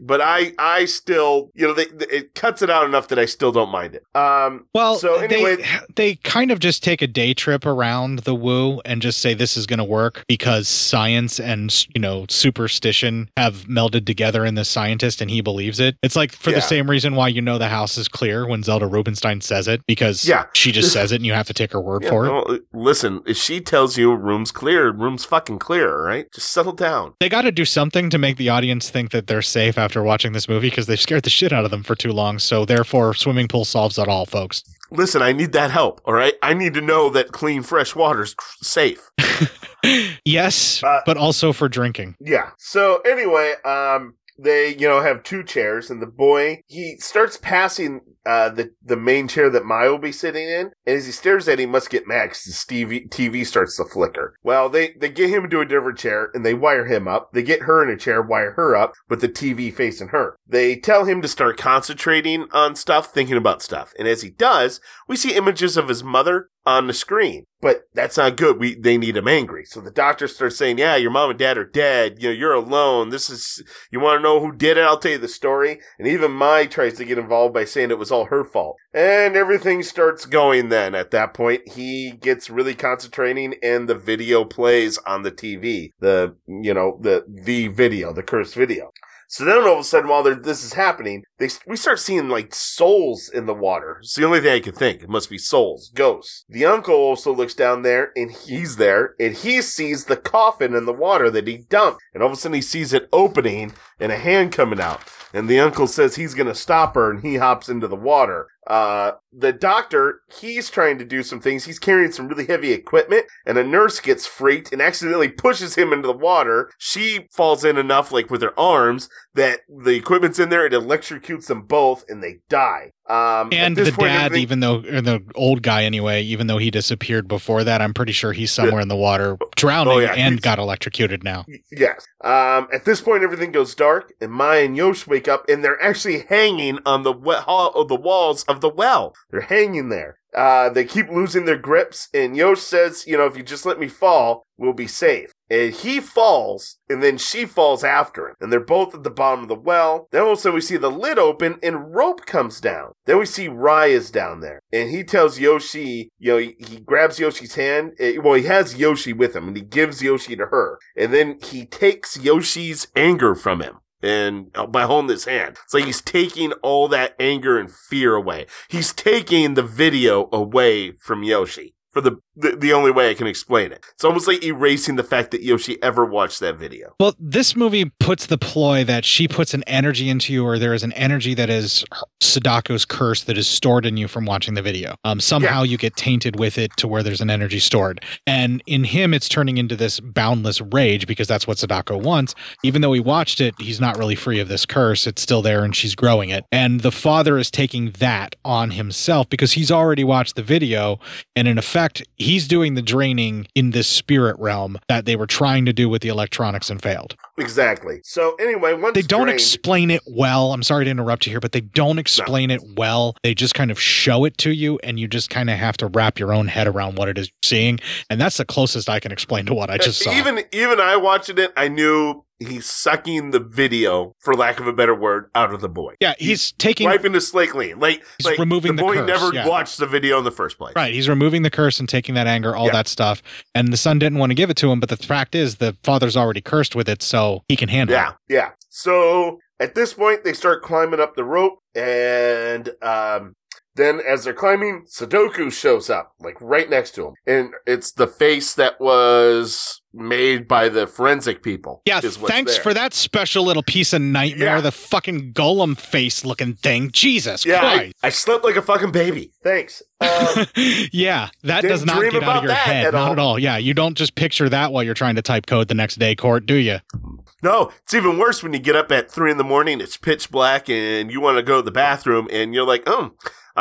but I I still you know they, it cuts it out enough that I still don't mind it. Um Well, so anyway they they kind of just take a day trip around the woo and just say this is going to work because science and you know superstition have melded together in this scientist and he believes it. It's like for Yeah. the same reason why you know the house is clear when Zelda Rubinstein says it because Yeah. she just says it and you have to take her word yeah, for it. well, listen, if she tells you room's clear, room's fucking clear, right? Just settle down. They got to do something to make the audience think that they're safe after watching this movie because they've scared the shit out of them for too long. So therefore, swimming pool solves it all, folks. Listen, I need that help, all right? I need to know that clean fresh water's safe. Yes, Uh, but also for drinking. Yeah. So anyway, um, they you know have two chairs, and the boy he starts passing uh the the main chair that Maya will be sitting in, and as he stares at it, he must get because the TV TV starts to flicker. Well, they they get him into a different chair, and they wire him up. They get her in a chair, wire her up, with the TV facing her. They tell him to start concentrating on stuff, thinking about stuff, and as he does, we see images of his mother on the screen. But that's not good. We they need him angry. So the doctor starts saying, "Yeah, your mom and dad are dead. You know, you're alone. This is you want to know who did it? I'll tell you the story." And even Mai tries to get involved by saying it was all her fault. And everything starts going then. At that point, he gets really concentrating and the video plays on the TV. The you know, the the video, the cursed video. So then all of a sudden, while this is happening, they we start seeing like souls in the water. It's the only thing I can think. It must be souls, ghosts. The uncle also looks down there, and he's there, and he sees the coffin in the water that he dumped. And all of a sudden, he sees it opening and a hand coming out. And the uncle says he's going to stop her, and he hops into the water. Uh, the doctor, he's trying to do some things. He's carrying some really heavy equipment, and a nurse gets freaked and accidentally pushes him into the water. She falls in enough, like with her arms, that the equipment's in there, it electrocutes them both, and they die. Um, And the point, dad, even though or the old guy anyway, even though he disappeared before that, I'm pretty sure he's somewhere in the water drowning Oh, yeah, and he's- got electrocuted now. Yes. Um, at this point, everything goes dark, and Maya and Yosh wake up, and they're actually hanging on the we- hall of the walls of the well. They're hanging there. Uh, they keep losing their grips, and Yosh says, "You know, if you just let me fall, we'll be safe." And he falls, and then she falls after him, and they're both at the bottom of the well. Then also we see the lid open, and rope comes down. Then we see Raya's down there, and he tells Yoshi, you know, he, he grabs Yoshi's hand. eh, Well, he has Yoshi with him, and he gives Yoshi to her, and then he takes Yoshi's anger from him. And uh, by holding his hand, it's like he's taking all that anger and fear away. He's taking the video away from Yoshi for the, the the only way I can explain it. It's almost like erasing the fact that Yoshi ever watched that video. Well, this movie puts the ploy that she puts an energy into you, or there is an energy that is Sadako's curse that is stored in you from watching the video. Um, somehow you get tainted with it to where there's an energy stored. And in him, it's turning into this boundless rage because that's what Sadako wants. Even though he watched it, he's not really free of this curse. It's still there and she's growing it. And the father is taking that on himself because he's already watched the video. And in effect, he's doing the draining in this spirit realm that they were trying to do with the electronics and failed. Exactly. So anyway, once They don't drained- explain it well. I'm sorry to interrupt you here, but they don't explain it well. They just kind of show it to you, and you just kind of have to wrap your own head around what it is you're seeing. And that's the closest I can explain to what I just saw. Even even I watching it, I knew he's sucking the video, for lack of a better word, out of the boy. Yeah, he's taking- wiping the slate clean. Like He's like removing the the boy curse, never yeah. watched the video in the first place. Right. He's removing the curse and taking that anger, all Yeah. that stuff. And the son didn't want to give it to him, but the fact is the father's already cursed with it, so he can handle Yeah, it. yeah. So at this point, they start climbing up the rope, and um, then as they're climbing, Sadako shows up, like right next to him, and it's the face that was made by the forensic people. Yeah, thanks there. for that special little piece of nightmare, Yeah. the fucking golem face looking thing. Jesus Yeah, Christ. I slept like a fucking baby. Thanks. Um, yeah, that does not get out of your head. at Not all. at all. Yeah, you don't just picture that while you're trying to type code the next day, Court, do you? No, it's even worse when you get up at three in the morning. It's pitch black, and you want to go to the bathroom, and you're like, "Oh,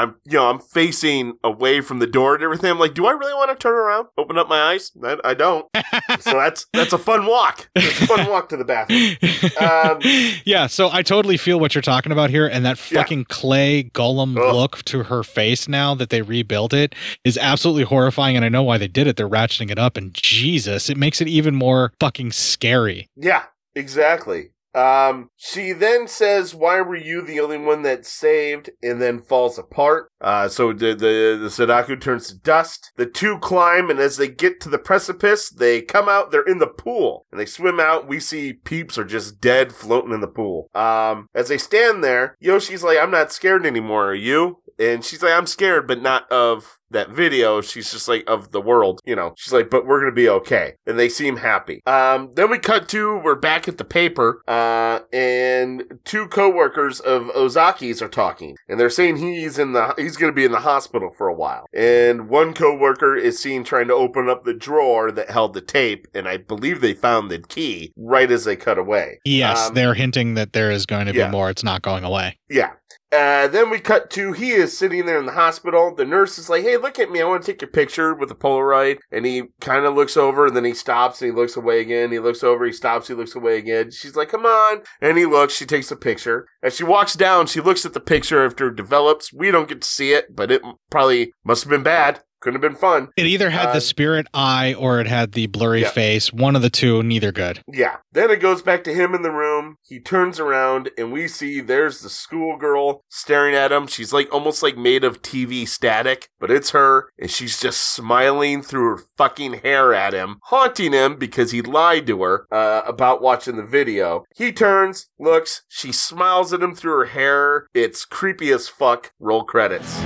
I'm, you know, I'm facing away from the door and everything." I'm like, "Do I really want to turn around, open up my eyes?" I, I don't. so that's that's a fun walk. It's a fun walk to the bathroom. Um, yeah, so I totally feel what you're talking about here, and that fucking clay golem look to her face now that they rebuilt it is absolutely horrifying, and I know why they did it. They're ratcheting it up, and Jesus, it makes it even more fucking scary. Yeah, exactly. Um, she then says, "Why were you the only one that saved?" And then falls apart. Uh, so the the the Sadako turns to dust. The two climb, and as they get to the precipice, they come out. They're in the pool, and they swim out. We see peeps are just dead, floating in the pool. Um, as they stand there, Yoshi's like, "I'm not scared anymore. Are you?" And she's like, I'm scared, but not of that video. She's just like, of the world, you know. She's like, but we're going to be okay. And they seem happy. Um, then we cut to, we're back at the paper, uh, and two coworkers of Ozaki's are talking. And they're saying he's in the, he's going to be in the hospital for a while. And one coworker is seen trying to open up the drawer that held the tape. And I believe they found the key right as they cut away. Yes, Um, they're hinting that there is going to yeah. be more. It's not going away. yeah. Uh, then we cut to he is sitting there in the hospital. The nurse is like, "Hey, look at me. I want to take your picture with a Polaroid." And he kind of looks over, and then he stops and he looks away again. He looks over, he stops, he looks away again. She's like, "Come on!" And he looks. She takes a picture. As she walks down, she looks at the picture after it develops. We don't get to see it, but it probably must have been bad. Couldn't have been fun. It either had the spirit eye or it had the blurry Yeah. face. One of the two, neither good. Yeah. Then it goes back to him in the room. He turns around and we see there's the schoolgirl staring at him. She's like almost like made of TV static, but it's her and she's just smiling through her fucking hair at him, haunting him because he lied to her uh, about watching the video. He turns, looks, she smiles at him through her hair. It's creepy as fuck. Roll credits.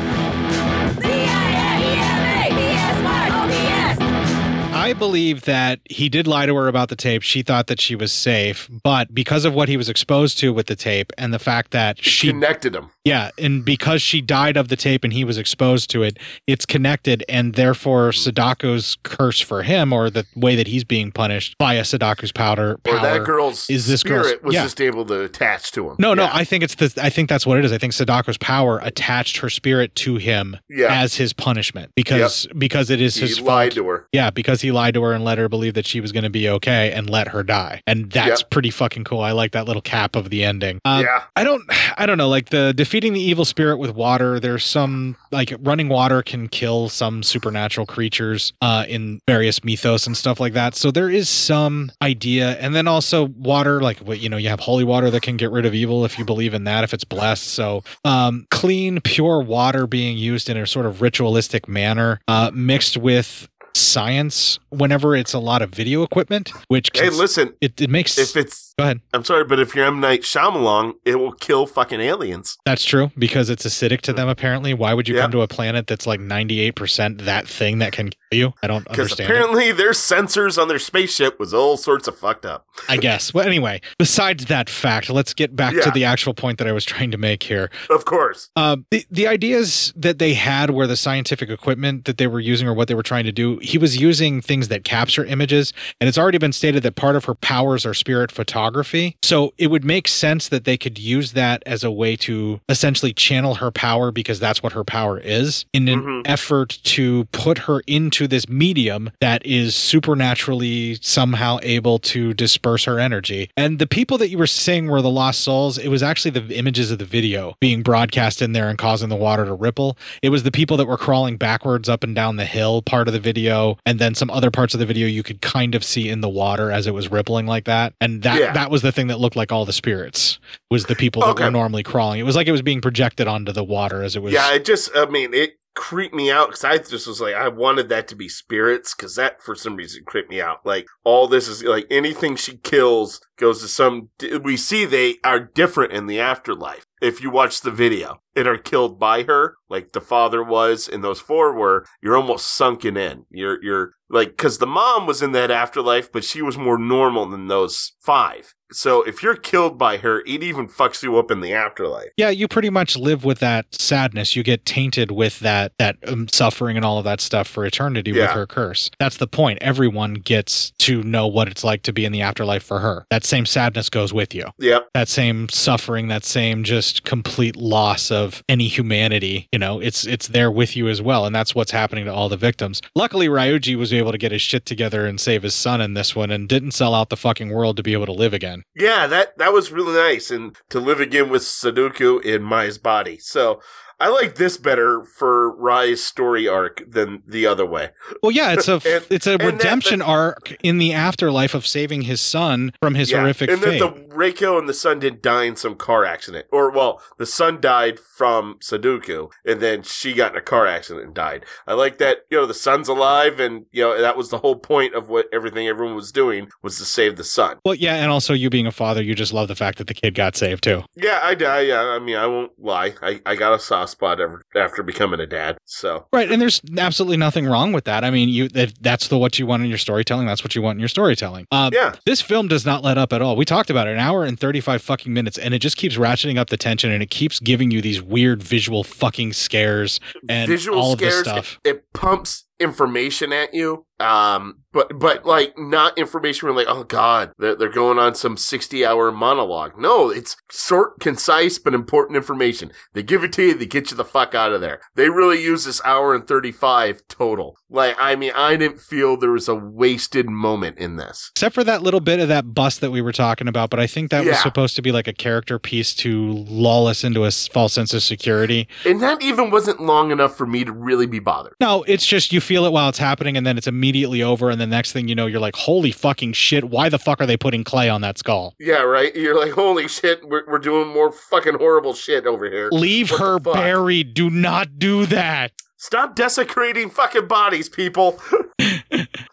I believe that he did lie to her about the tape. She thought that she was safe, but because of what he was exposed to with the tape and the fact that she connected him. Yeah, and because she died of the tape and he was exposed to it, it's connected, and therefore hmm. Sadako's curse for him, or the way that he's being punished via Sadako's powder, Or that girl's is this girl's- spirit was yeah. just able to attach to him. No, no, Yeah. I think it's the. I think that's what it is. I think Sadako's power attached her spirit to him Yeah. as his punishment because because it is He his lied fault. to her. Yeah, because he lied to her and let her believe that she was going to be okay and let her die, and that's Yep. pretty fucking cool. I like that little cap of the ending. Um, Yeah. I don't. I don't know. Like the defeating the evil spirit with water. There's some like running water can kill some supernatural creatures uh, in various mythos and stuff like that. So there is some idea, and then also water. Like what you know, you have holy water that can get rid of evil if you believe in that, if it's blessed. So um, clean, pure water being used in a sort of ritualistic manner, uh, mixed with science whenever it's a lot of video equipment which Hey, listen. it, it makes If it's go ahead I'm sorry, but if you're M Night Shyamalan, it will kill fucking aliens. That's true because it's acidic to them. Apparently, why would you Yeah. come to a planet that's like ninety eight percent that thing that can kill you? I don't understand. it. apparently their sensors on their spaceship was all sorts of fucked up. I guess. Well, anyway, besides that fact, let's get back to the actual point that I was trying to make here. Of course. Uh, the the ideas that they had were the scientific equipment that they were using or what they were trying to do. He was using things that capture images, and it's already been stated that part of her powers are spirit photography. So it would make sense that they could use that as a way to essentially channel her power because that's what her power is in an mm-hmm. effort to put her into this medium that is supernaturally somehow able to disperse her energy. And the people that you were saying were the lost souls, it was actually the images of the video being broadcast in there and causing the water to ripple. It was the people that were crawling backwards up and down the hill part of the video, and then some other parts of the video you could kind of see in the water as it was rippling like that. And that Yeah. that was the thing that looked like all the spirits was the people that Okay. were normally crawling. It was like it was being projected onto the water as it was yeah, it just, I mean, it creeped me out because I just was like, I wanted that to be spirits because that for some reason creeped me out. Like, all this is like anything she kills goes to some, we see they are different in the afterlife. If you watch the video and are killed by her, like the father was and those four were, you're almost sunken in. You're, you're like, cause the mom was in that afterlife, but she was more normal than those five. So if you're killed by her, it even fucks you up in the afterlife. Yeah, you pretty much live with that sadness. You get tainted with that that um, suffering and all of that stuff for eternity with her curse. That's the point. Everyone gets to know what it's like to be in the afterlife for her. That same sadness goes with you. Yep. That same suffering, that same just complete loss of any humanity, you know, it's it's there with you as well, and that's what's happening to all the victims. Luckily, Ryuji was able to get his shit together and save his son in this one, and didn't sell out the fucking world to be able to live again. Yeah, that that was really nice, and to live again with Sadako in Mai's body. So I like this better for Rai's story arc than the other way. Well, yeah, it's a And- it's a and that- redemption arc in the afterlife of saving his son from his Yeah, horrific and fate. that the Reiko and the son didn't die in some car accident, or well, the son died from Sadako, and then she got in a car accident and died. I like that. You know, the son's alive, and you know that was the whole point of what everything everyone was doing was to save the son. well, yeah, and also you being a father, you just love the fact that the kid got saved too. Yeah, I die. Yeah, I mean, I won't lie. I, I got a soft spot ever, after becoming a dad. So Right, and there's absolutely nothing wrong with that. I mean, you that, that's the what you want in your storytelling. That's what you want in your storytelling. Uh, Yeah. this film does not let up at all. We talked about it, an hour and thirty five fucking minutes, and it just keeps ratcheting up the tension, and it keeps giving you these weird visual fucking scares and visual all of this scares. stuff. It, it pumps information at you. Um, but but like not information where like oh god they're, they're going on some sixty hour monologue. No, it's short, concise, but important information. They give it to you, they get you the fuck out of there. They really use this hour and thirty five total. Like I mean, I didn't feel there was a wasted moment in this. Except for that little bit of that bus that we were talking about, but I think that was supposed to be like a character piece to lull us into a false sense of security. And that even wasn't long enough for me to really be bothered. No, it's just you feel it while it's happening, and then it's immediately over, and the next thing you know, you're like, "Holy fucking shit! Why the fuck are they putting clay on that skull?" Yeah, right. You're like, holy shit, we're, we're doing more fucking horrible shit over here. Leave What her buried. Do not do that. Stop desecrating fucking bodies, people.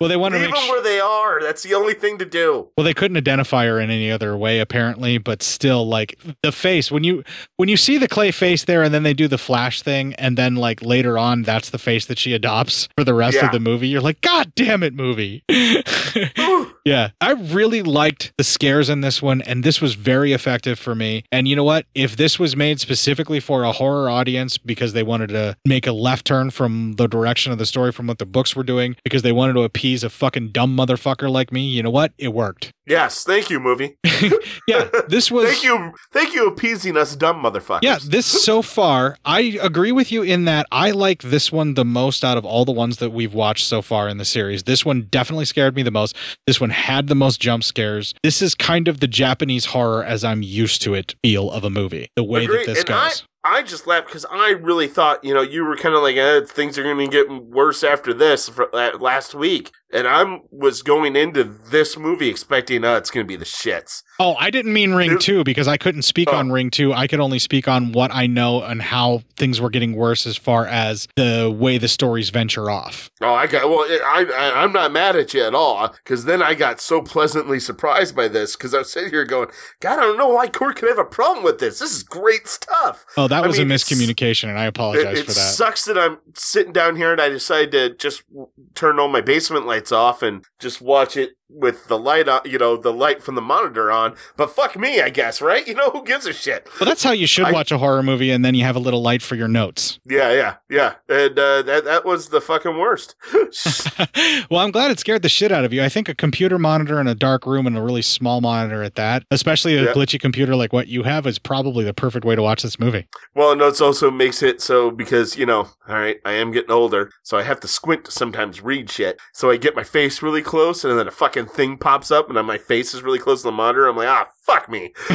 well, they want to Leave them where they are. That's the only thing to do. Well, they couldn't identify her in any other way, apparently, but still, like the face when you when you see the clay face there, and then they do the flash thing, and then like later on, that's the face that she adopts for the rest Yeah. of the movie. You're like, God damn it, movie! yeah, I really liked the scares in this one, and this was very effective for me. And you know what? If this was made specifically for a horror audience because they wanted to make a left turn from the direction of the story from what the books were doing, because they wanted to appease a fucking dumb motherfucker like me, you know what? It worked. Yes, thank you, movie. yeah, this was. thank you, thank you, appeasing us dumb motherfuckers. Yeah, this so far, I agree with you in that I like this one the most out of all the ones that we've watched so far in the series. This one definitely scared me the most. This one had the most jump scares. This is kind of the Japanese horror as I'm used to it feel of a movie. The way that this and goes. I, I just laughed because I really thought, you know, you were kind of like, eh, things are going to get worse after this for, uh, last week. And I was going into this movie expecting, uh, it's going to be the shits. Oh, I didn't mean Ring 2 because I couldn't speak Oh. on Ring 2. I could only speak on what I know and how things were getting worse as far as the way the stories venture off. Oh, I got, well, I, I, I'm not mad at you at all because then I got so pleasantly surprised by this because I was sitting here going, God, I don't know why Court could have a problem with this. This is great stuff. Oh, that I was mean, a miscommunication, and I apologize it, it for that. sucks that I'm sitting down here and I decided to just turn on my basement lights off and just watch it with the light on, you know, the light from the monitor on. But fuck me, I guess, right? You know, who gives a shit? Well, that's how you should I- watch a horror movie, and then you have a little light for your notes. Yeah, yeah, yeah. And uh, that that was the fucking worst. well, I'm glad it scared the shit out of you. I think a computer monitor in a dark room and a really small monitor at that, especially a Yeah. glitchy computer like what you have, is probably the perfect way to watch this movie. Well, and it also makes it so because, you know, all right, I am getting older, so I have to squint to sometimes read shit. So I get my face really close, and then a fucking thing pops up, and then my face is really close to the monitor. I'm like, ah, fuck me.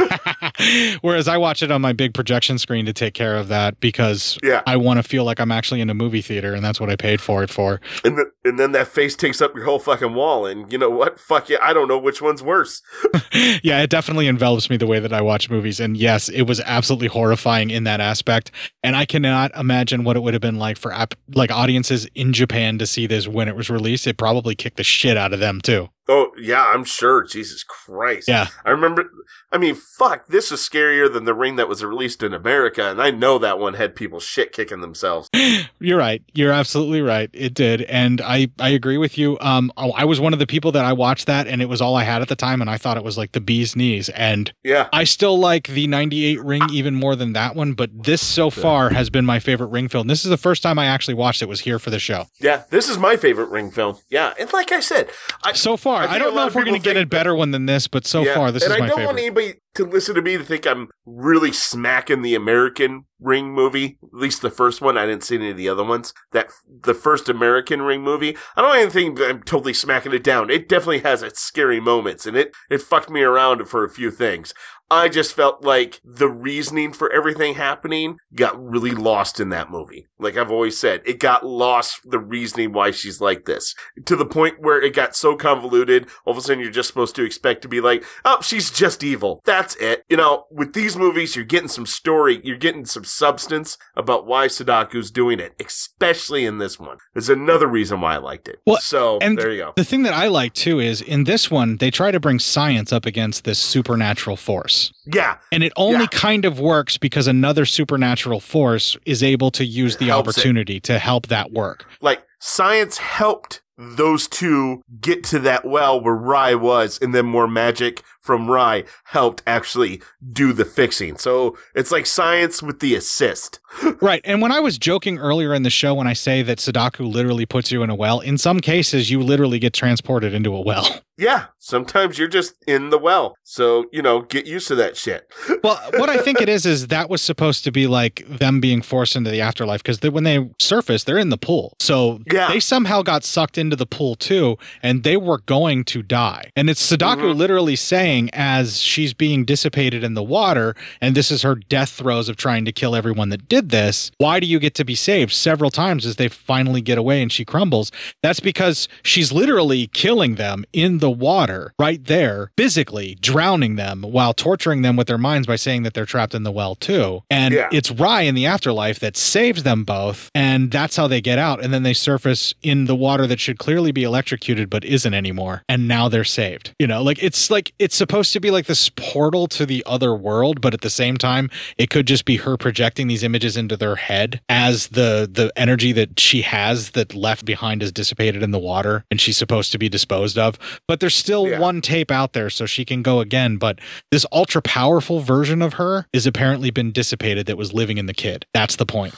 Whereas I watch it on my big projection screen to take care of that because Yeah. I want to feel like I'm actually in a movie theater, and that's what I paid for it for. And, th- and then that face takes up your whole fucking wall, and you know what? Fuck yeah, I don't know which one's worse. yeah, it definitely envelops me the way that I watch movies. And yes, it was absolutely horrifying in that aspect. And I cannot imagine what it would have been like for like audiences in Japan to see this when it was released. It probably kicked the shit out of them too. Oh yeah, I'm sure. Jesus Christ. Yeah. I remember. I mean, fuck. This is scarier than the ring that was released in America, and I know that one had people shit kicking themselves. You're right. You're absolutely right. It did, and I I agree with you. Um, oh, I was one of the people that I watched that, and it was all I had at the time, and I thought it was like the bee's knees. And Yeah. I still like the '98 ring even more than that one, but this so far has been my favorite ring film. This is the first time I actually watched it. Was here for the show. Yeah, this is my favorite ring film. Yeah, and like I said, I, So far, I, a don't know if we're going to get a better one than this, but so Yeah, far, this is I my favorite. To listen to me to think I'm really smacking the American Ring movie. At least the first one. I didn't see any of the other ones. That the first American Ring movie. I don't even think I'm totally smacking it down. It definitely has its scary moments, and it it fucked me around for a few things. I just felt like the reasoning for everything happening got really lost in that movie. Like I've always said, it got lost the reasoning why she's like this to the point where it got so convoluted. All of a sudden, you're just supposed to expect to be like, oh, she's just evil. That's it. You know, with these movies, you're getting some story, you're getting some substance about why Sadako's doing it, especially in this one. There's another reason why I liked it. Well, so and there you go. The thing that I like too is in this one, they try to bring science up against this supernatural force. Yeah. And it only kind of works because another supernatural force is able to use the Helps it. opportunity to help that work. like science helped those two get to that well where Rai was, and then more magic from Rye helped actually do the fixing. So it's like science with the assist. Right. And when I was joking earlier in the show when I say that Sadako literally puts you in a well, in some cases you literally get transported into a well. Yeah, sometimes you're just in the well. So, you know, get used to that shit. Well, what I think it is is that was supposed to be like them being forced into the afterlife because when they surface, they're in the pool. So Yeah. they somehow got sucked into the pool too, and they were going to die. And it's Sadako mm-hmm. literally saying as she's being dissipated in the water, and this is her death throes of trying to kill everyone that did this. Why do you get to be saved several times as they finally get away and she crumbles? That's because she's literally killing them in the water right there, physically drowning them while torturing them with their minds by saying that they're trapped in the well too. And Yeah. it's Rye in the afterlife that saves them both, and that's how they get out. And then they surface in the water that should clearly be electrocuted but isn't anymore and now they're saved you know like it's like it's supposed to be like this portal to the other world but at the same time it could just be her projecting these images into their head as the the energy that she has that left behind is dissipated in the water and she's supposed to be disposed of. But there's still one tape out there so she can go again but this ultra powerful version of her is apparently been dissipated that was living in the kid. That's the point.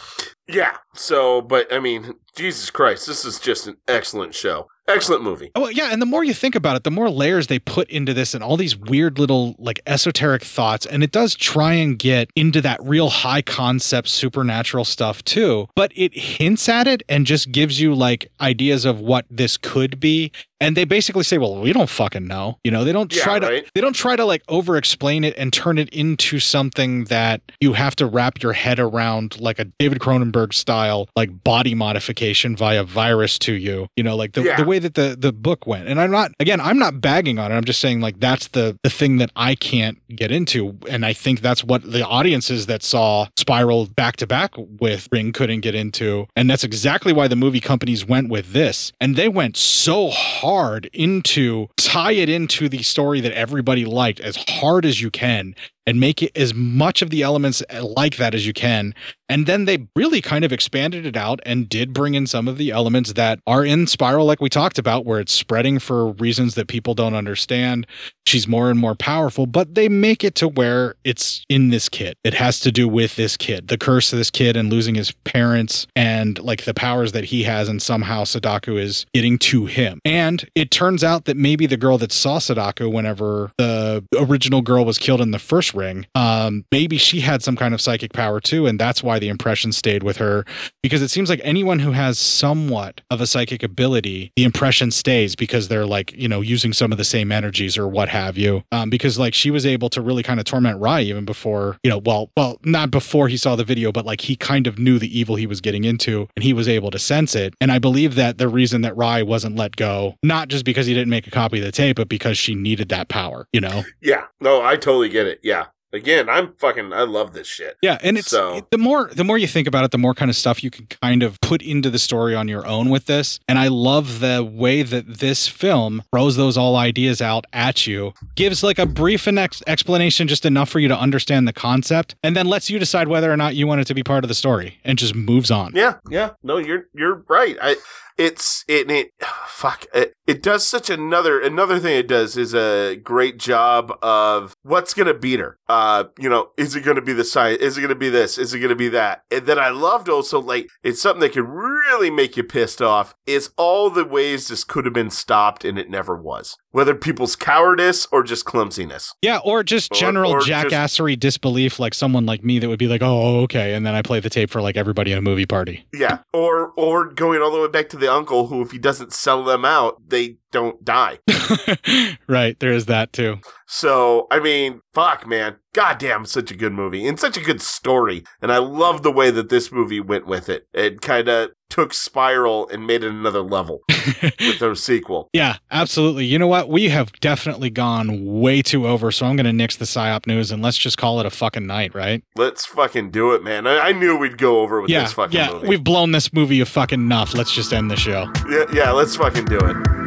Yeah. So, but I mean, Jesus Christ, this is just an excellent show. Excellent movie. Oh, yeah. And the more you think about it, the more layers they put into this and all these weird little, like, esoteric thoughts. And it does try and get into that real high concept supernatural stuff, too. But it hints at it and just gives you, like, ideas of what this could be. And they basically say, well, we don't fucking know. You know, they don't Yeah, try to, right. they don't try to, like, over explain it and turn it into something that you have to wrap your head around, like a David Cronenberg style, like, body modification via virus to you. You know, like the, Yeah. the way that the the book went. And i'm not again i'm not bagging on it. I'm just saying like that's the the thing that i can't get into. And i think that's what the audiences that saw spiral back to back with ring couldn't get into. And that's exactly why the movie companies went with this. And they went so hard into tie it into the story that everybody liked as hard as you can and make it as much of the elements uh, like that as you can. And then they really kind of expanded it out and did bring in some of the elements that are in Spiral, like we talked about, where it's spreading for reasons that people don't understand. She's more and more powerful, but they make it to where it's in this kid. It has to do with this kid, the curse of this kid and losing his parents and like the powers that he has. And somehow Sadako is getting to him. And it turns out that maybe the girl that saw Sadako whenever the original girl was killed in the first ring, um, maybe she had some kind of psychic power too. And that's why the impression stayed with her because it seems like anyone who has somewhat of a psychic ability, the impression stays because they're like, you know, using some of the same energies or what have you. Um, because like she was able to really kind of torment Rai even before, you know, well, well, not before he saw the video, but like he kind of knew the evil he was getting into and he was able to sense it. And I believe that the reason that Rai wasn't let go, not just because he didn't make a copy of the tape, but because she needed that power, you know? Yeah. No, I totally get it. Yeah. Again, I'm fucking, I love this shit. Yeah, and it's So- the more the more you think about it, the more kind of stuff you can kind of put into the story on your own with this. And I love the way that this film throws those all ideas out at you, gives like a brief and ex- explanation, just enough for you to understand the concept, and then lets you decide whether or not you want it to be part of the story, and just moves on. Yeah, yeah. No, you're you're right. I it's it, it fuck it, it does such another another thing it does is a great job of what's gonna beat her. Uh, you know, is it gonna be the science? Is it gonna be this? Is it gonna be that? And then I loved also like it's something that could really make you pissed off. Is all the ways this could have been stopped and it never was. Whether people's cowardice or just clumsiness. Yeah, or just general or just- jackassery disbelief, like someone like me that would be like, "Oh, okay," and then I play the tape for like everybody in a movie party. Yeah, or or going all the way back to the uncle who, if he doesn't sell them out, they don't die. right, there is that too. So, I mean, fuck, man. Goddamn, such a good movie and such a good story. And I love the way that this movie went with it. It kind of took Spiral and made it another level with their sequel. Yeah, absolutely. You know what? We have definitely gone way too over, so I'm going to nix the psyop news and let's just call it a fucking night, right? Let's fucking do it, man. I, I knew we'd go over with yeah, this fucking yeah. movie. We've blown this movie a fucking enough. Let's just end the show. Yeah, yeah, let's fucking do it.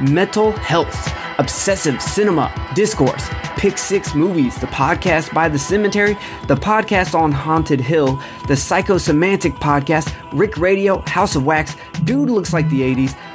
Mental Health, Obsessive Cinema, Discourse, Pick Six Movies, the podcast by The Cemetery, the podcast on Haunted Hill, the Psychosemantic podcast, Rick Radio, House of Wax, Dude Looks Like the 80s,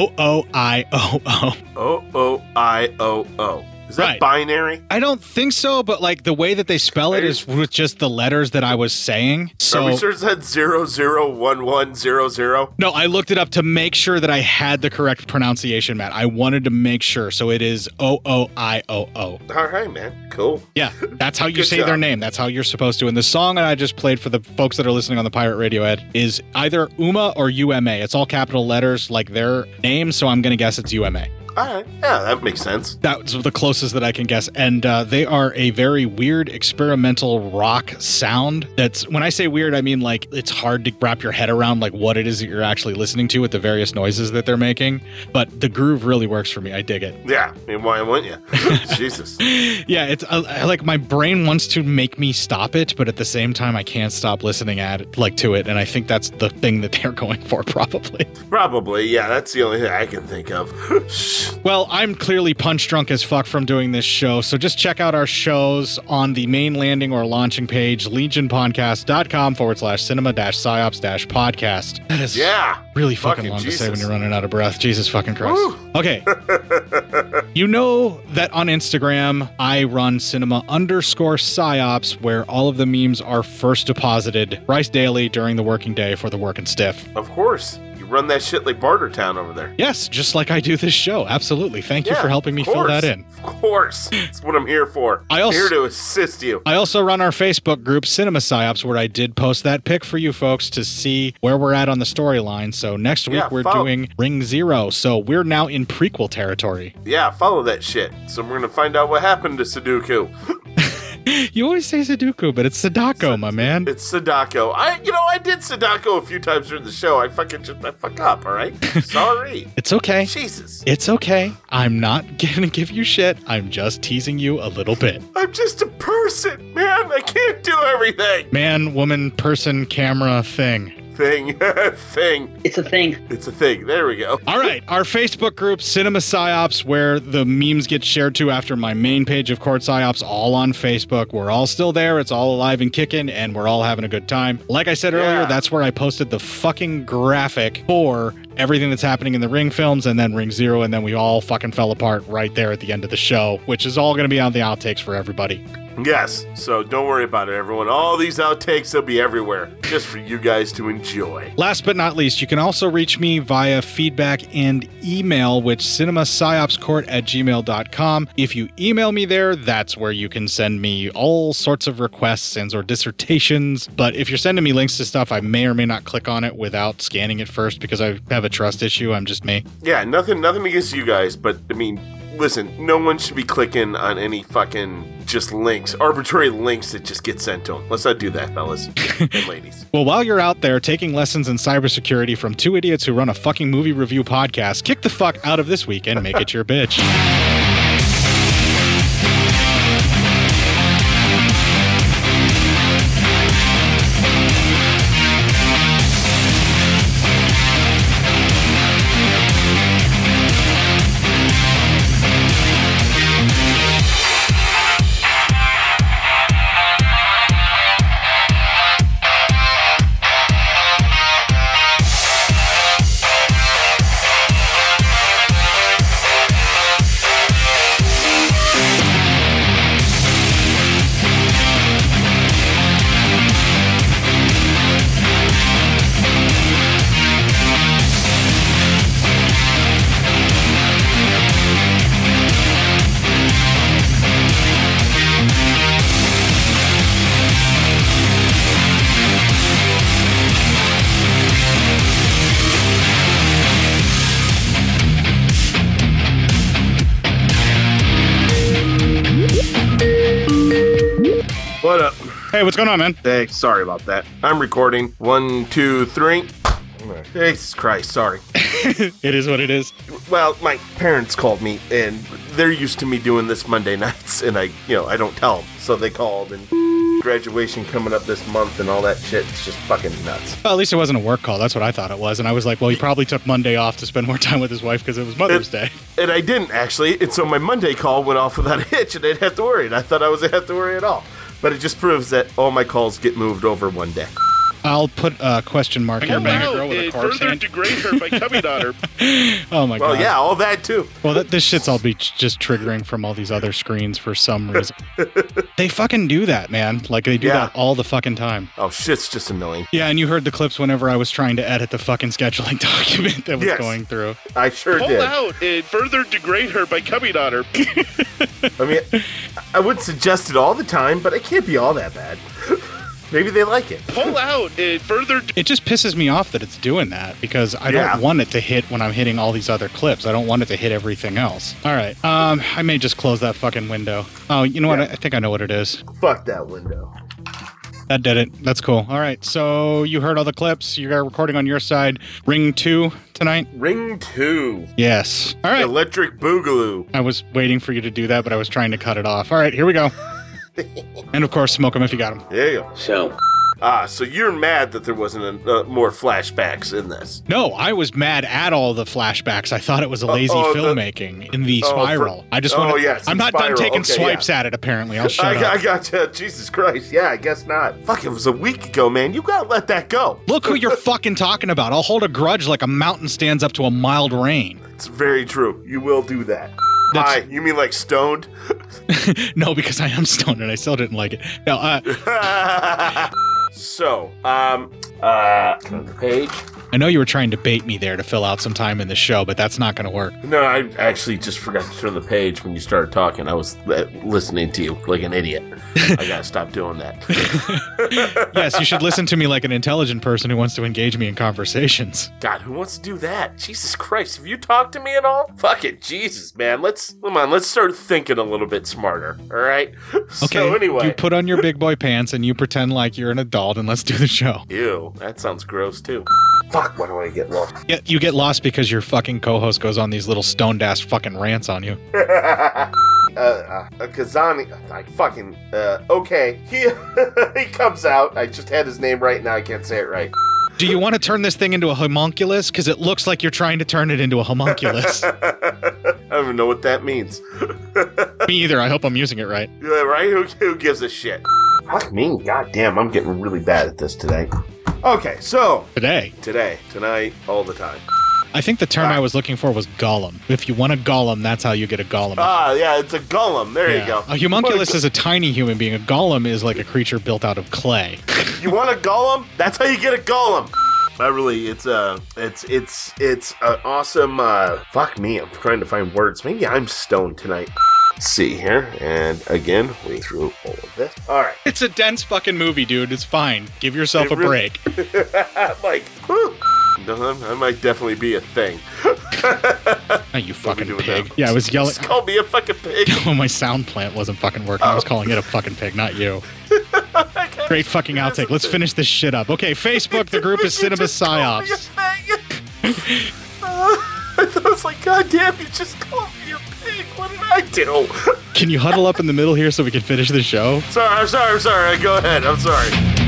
O O I O O. O O I O. Is that Right. binary? I don't think so, but like the way that they spell it is with just the letters that I was saying. Are we So sure it's that zero zero one one zero zero? no, I looked it up to make sure that I had the correct pronunciation, Matt. I wanted to make sure. So it is O O I O O. All right, man. Cool. Yeah, that's how you Good say their name. That's how you're supposed to. And the song that I just played for the folks that are listening on the Pirate Radio Ed is either Uma or UMA. It's all capital letters like their name, so I'm going to guess it's UMA. All right. Yeah, that makes sense. That's the closest that I can guess. And uh, they are a very weird experimental rock sound. That's when I say weird, I mean like it's hard to wrap your head around like what it is that you're actually listening to with the various noises that they're making. But the groove really works for me. I dig it. Yeah. I mean, why wouldn't you? Jesus. Yeah, it's uh, like my brain wants to make me stop it, but at the same time, I can't stop listening at it, like to it. And I think that's the thing that they're going for, probably. Probably. Yeah, that's the only thing I can think of. Well, I'm clearly punch drunk as fuck from doing this show, so just check out our shows on the main landing or launching page, legionpodcast.com forward slash cinema dash psyops dash podcast. That is yeah. really fucking, Fucking long to say when you're running out of breath. Jesus fucking Christ. Okay. you know that on Instagram, I run cinema underscore psyops, where all of the memes are first deposited thrice daily during the working day for the working stiff. Of course. Run that shit like Bartertown over there. Yes, just like I do this show. Absolutely. Thank you for helping me of fill that in. Of course. That's what I'm here for. I also- here to assist you. I also run our Facebook group, Cinema Psyops, where I did post that pic for you folks to see where we're at on the storyline. So next week Yeah, we're follow. doing Ring Zero. So we're now in prequel territory. Yeah, follow that shit. So we're gonna find out what happened to Sudoku. You always say Sudoku, but it's Sadako, my man. It's Sadako. I, you know, I did Sadako a few times during the show. I fucking just, I fuck up. All right, sorry. It's okay. Jesus. It's okay. I'm not gonna give you shit. I'm just teasing you a little bit. I'm just a person, man. I can't do everything. Man, woman, person, camera, thing. Thing, thing. It's a thing. It's a thing. There we go. All right, our Facebook group, Cinema Psyops, where the memes get shared to after my main page of Court Psyops, all on Facebook. We're all still there. It's all alive and kicking, and we're all having a good time. Like I said earlier, Yeah. that's where I posted the fucking graphic for everything that's happening in the Ring films and then Ring Zero, and then we all fucking fell apart right there at the end of the show, which is all going to be on the outtakes for everybody. Yes. So don't worry about it, everyone. All these outtakes will be everywhere, just for you guys to enjoy. Last but not least, you can also reach me via feedback and email, which cinemapsyopscourt at gmail.com. If you email me there, that's where you can send me all sorts of requests and or dissertations. But if you're sending me links to stuff, I may or may not click on it without scanning it first because I have a trust issue. I'm just me. Yeah, nothing, nothing against you guys, but I mean, listen, no one should be clicking on any fucking just links, arbitrary links that just get sent to them. Let's not do that, fellas and ladies. Well, while you're out there taking lessons in cybersecurity from two idiots who run a fucking movie review podcast, kick the fuck out of this week and make it your bitch. Going on, man? Hey, sorry about that. I'm recording. One, two, three. Jesus Christ, sorry. it is what it is. Well, my parents called me, and they're used to me doing this Monday nights, and I, you know, I don't tell them. So they called, and graduation coming up this month, and all that shit. It's just fucking nuts. Well, at least it wasn't a work call. That's what I thought it was. And I was like, well, he probably took Monday off to spend more time with his wife because it was Mother's Day. And I didn't actually, and so my Monday call went off without a hitch, and I didn't have to worry. And I thought I was gonna have to worry at all. But it just proves that all my calls get moved over one day. I'll put a question mark here, Pull man. out Girl with a and corpse further hand. degrade her by coming on her. Oh my Well, god. yeah, all that too. Well, that, this shit's all be j- just triggering from all these other screens for some reason. they fucking do that, man. Like they do Yeah. that all the fucking time. Oh, shit's just annoying. Yeah, and you heard the clips whenever I was trying to edit the fucking scheduling document that was Yes. going through. I sure Pull did. out and further degrade her by coming on her. I mean, I would suggest it all the time, but it can't be all that bad. Maybe they like it. Pull out and further. It just pisses me off that it's doing that because I Yeah. don't want it to hit when I'm hitting all these other clips. I don't want it to hit everything else. All right. Um, I may just close that fucking window. Oh, you know what? I, I think I know what it is. Fuck that window. That did it. That's cool. All right. So you heard all the clips. You got recording on your side. Ring two tonight. Ring two. Yes. All right. Electric Boogaloo. I was waiting for you to do that, but I was trying to cut it off. All right. Here we go. and of course, smoke them if you got them. There you go. So, Ah, so you're mad that there wasn't a, uh, more flashbacks in this. No, I was mad at all the flashbacks. I thought it was a Oh, lazy oh, the- filmmaking in the Oh, for- spiral. I just oh, want to. yes, I'm in not done taking Okay, swipes yeah. at it. Apparently, I'll shut I, up. I gotcha. Jesus Christ. Yeah, I guess not. Fuck, it was a week ago, man. You gotta let that go. Look who you're fucking talking about. I'll hold a grudge like a mountain stands up to a mild rain. It's very true. You will do that. That's- Hi, you mean like stoned? no, because I am stoned and I still didn't like it. No, uh, so, um, uh, page. I know you were trying to bait me there to fill out some time in the show, but that's not going to work. No, I actually just forgot to turn the page when you started talking. I was uh, listening to you like an idiot. I gotta stop doing that. yes, you should listen to me like an intelligent person who wants to engage me in conversations. God, who wants to do that? Jesus Christ, have you talked to me at all? Fuck it, Jesus, man. Let's come on. Let's start thinking a little bit smarter. All right. Okay, So anyway, you put on your big boy pants and you pretend like you're an adult and let's do the show. Ew, that sounds gross too. Fuck, why do I get lost? Yeah, you get lost because your fucking co-host goes on these little stoned ass fucking rants on you. uh, uh, Kazani, I fucking, uh, okay. He, he comes out. I just had his name right now. I can't say it right. Do you want to turn this thing into a homunculus? Because it looks like you're trying to turn it into a homunculus. I don't even know what that means. Me either. I hope I'm using it right. Yeah, right? Who, who gives a shit? Fuck me. God damn, I'm getting really bad at this today. Okay, so. Today. Today. Tonight. All the time. I think the term I was looking for was golem. If you want a golem, that's how you get a golem. Ah, yeah, it's a golem. There Yeah. you go. A homunculus is a tiny human being. A golem is like a creature built out of clay. You want a golem? That's how you get a golem. I really, it's uh, it's it's it's an awesome. uh Fuck me, I'm trying to find words. Maybe I'm stoned tonight. See here, and again, we threw all of this. All right, It's a dense fucking movie, dude. It's fine. Give yourself It a really- break. like, whew. I might definitely be a thing. Oh, you fucking pig. Yeah, I was yelling. Just call me a fucking pig. Oh, my sound plant wasn't fucking working. I was oh. calling it a fucking pig, not you. Great fucking outtake. Let's finish this shit up. Okay, Facebook, the group is Cinema Psyops. I was like, God damn, you just called me a What did I do? Can you huddle up in the middle here so we can finish the show? Sorry, I'm sorry, I'm sorry. Go ahead. I'm sorry.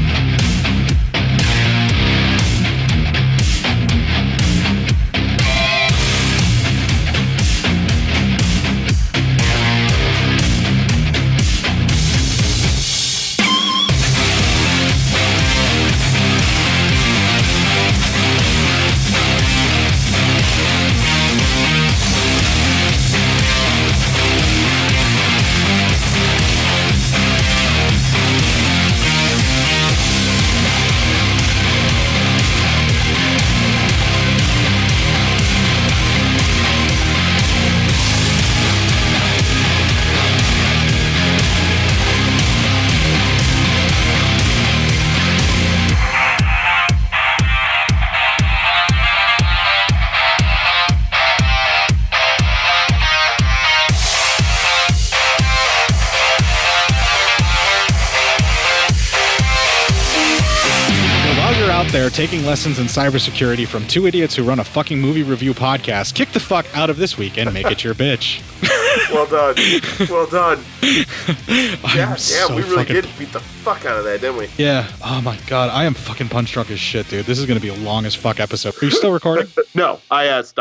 Taking lessons in cybersecurity from two idiots who run a fucking movie review podcast, kick the fuck out of this week and make it your bitch. Well done. Well done. yeah, yeah, so we really fucking- did beat the fuck out of that, didn't we? Yeah. Oh my god, I am fucking punch drunk as shit, dude. This is gonna be a long as fuck episode. Are you still recording? no, I uh, stopped.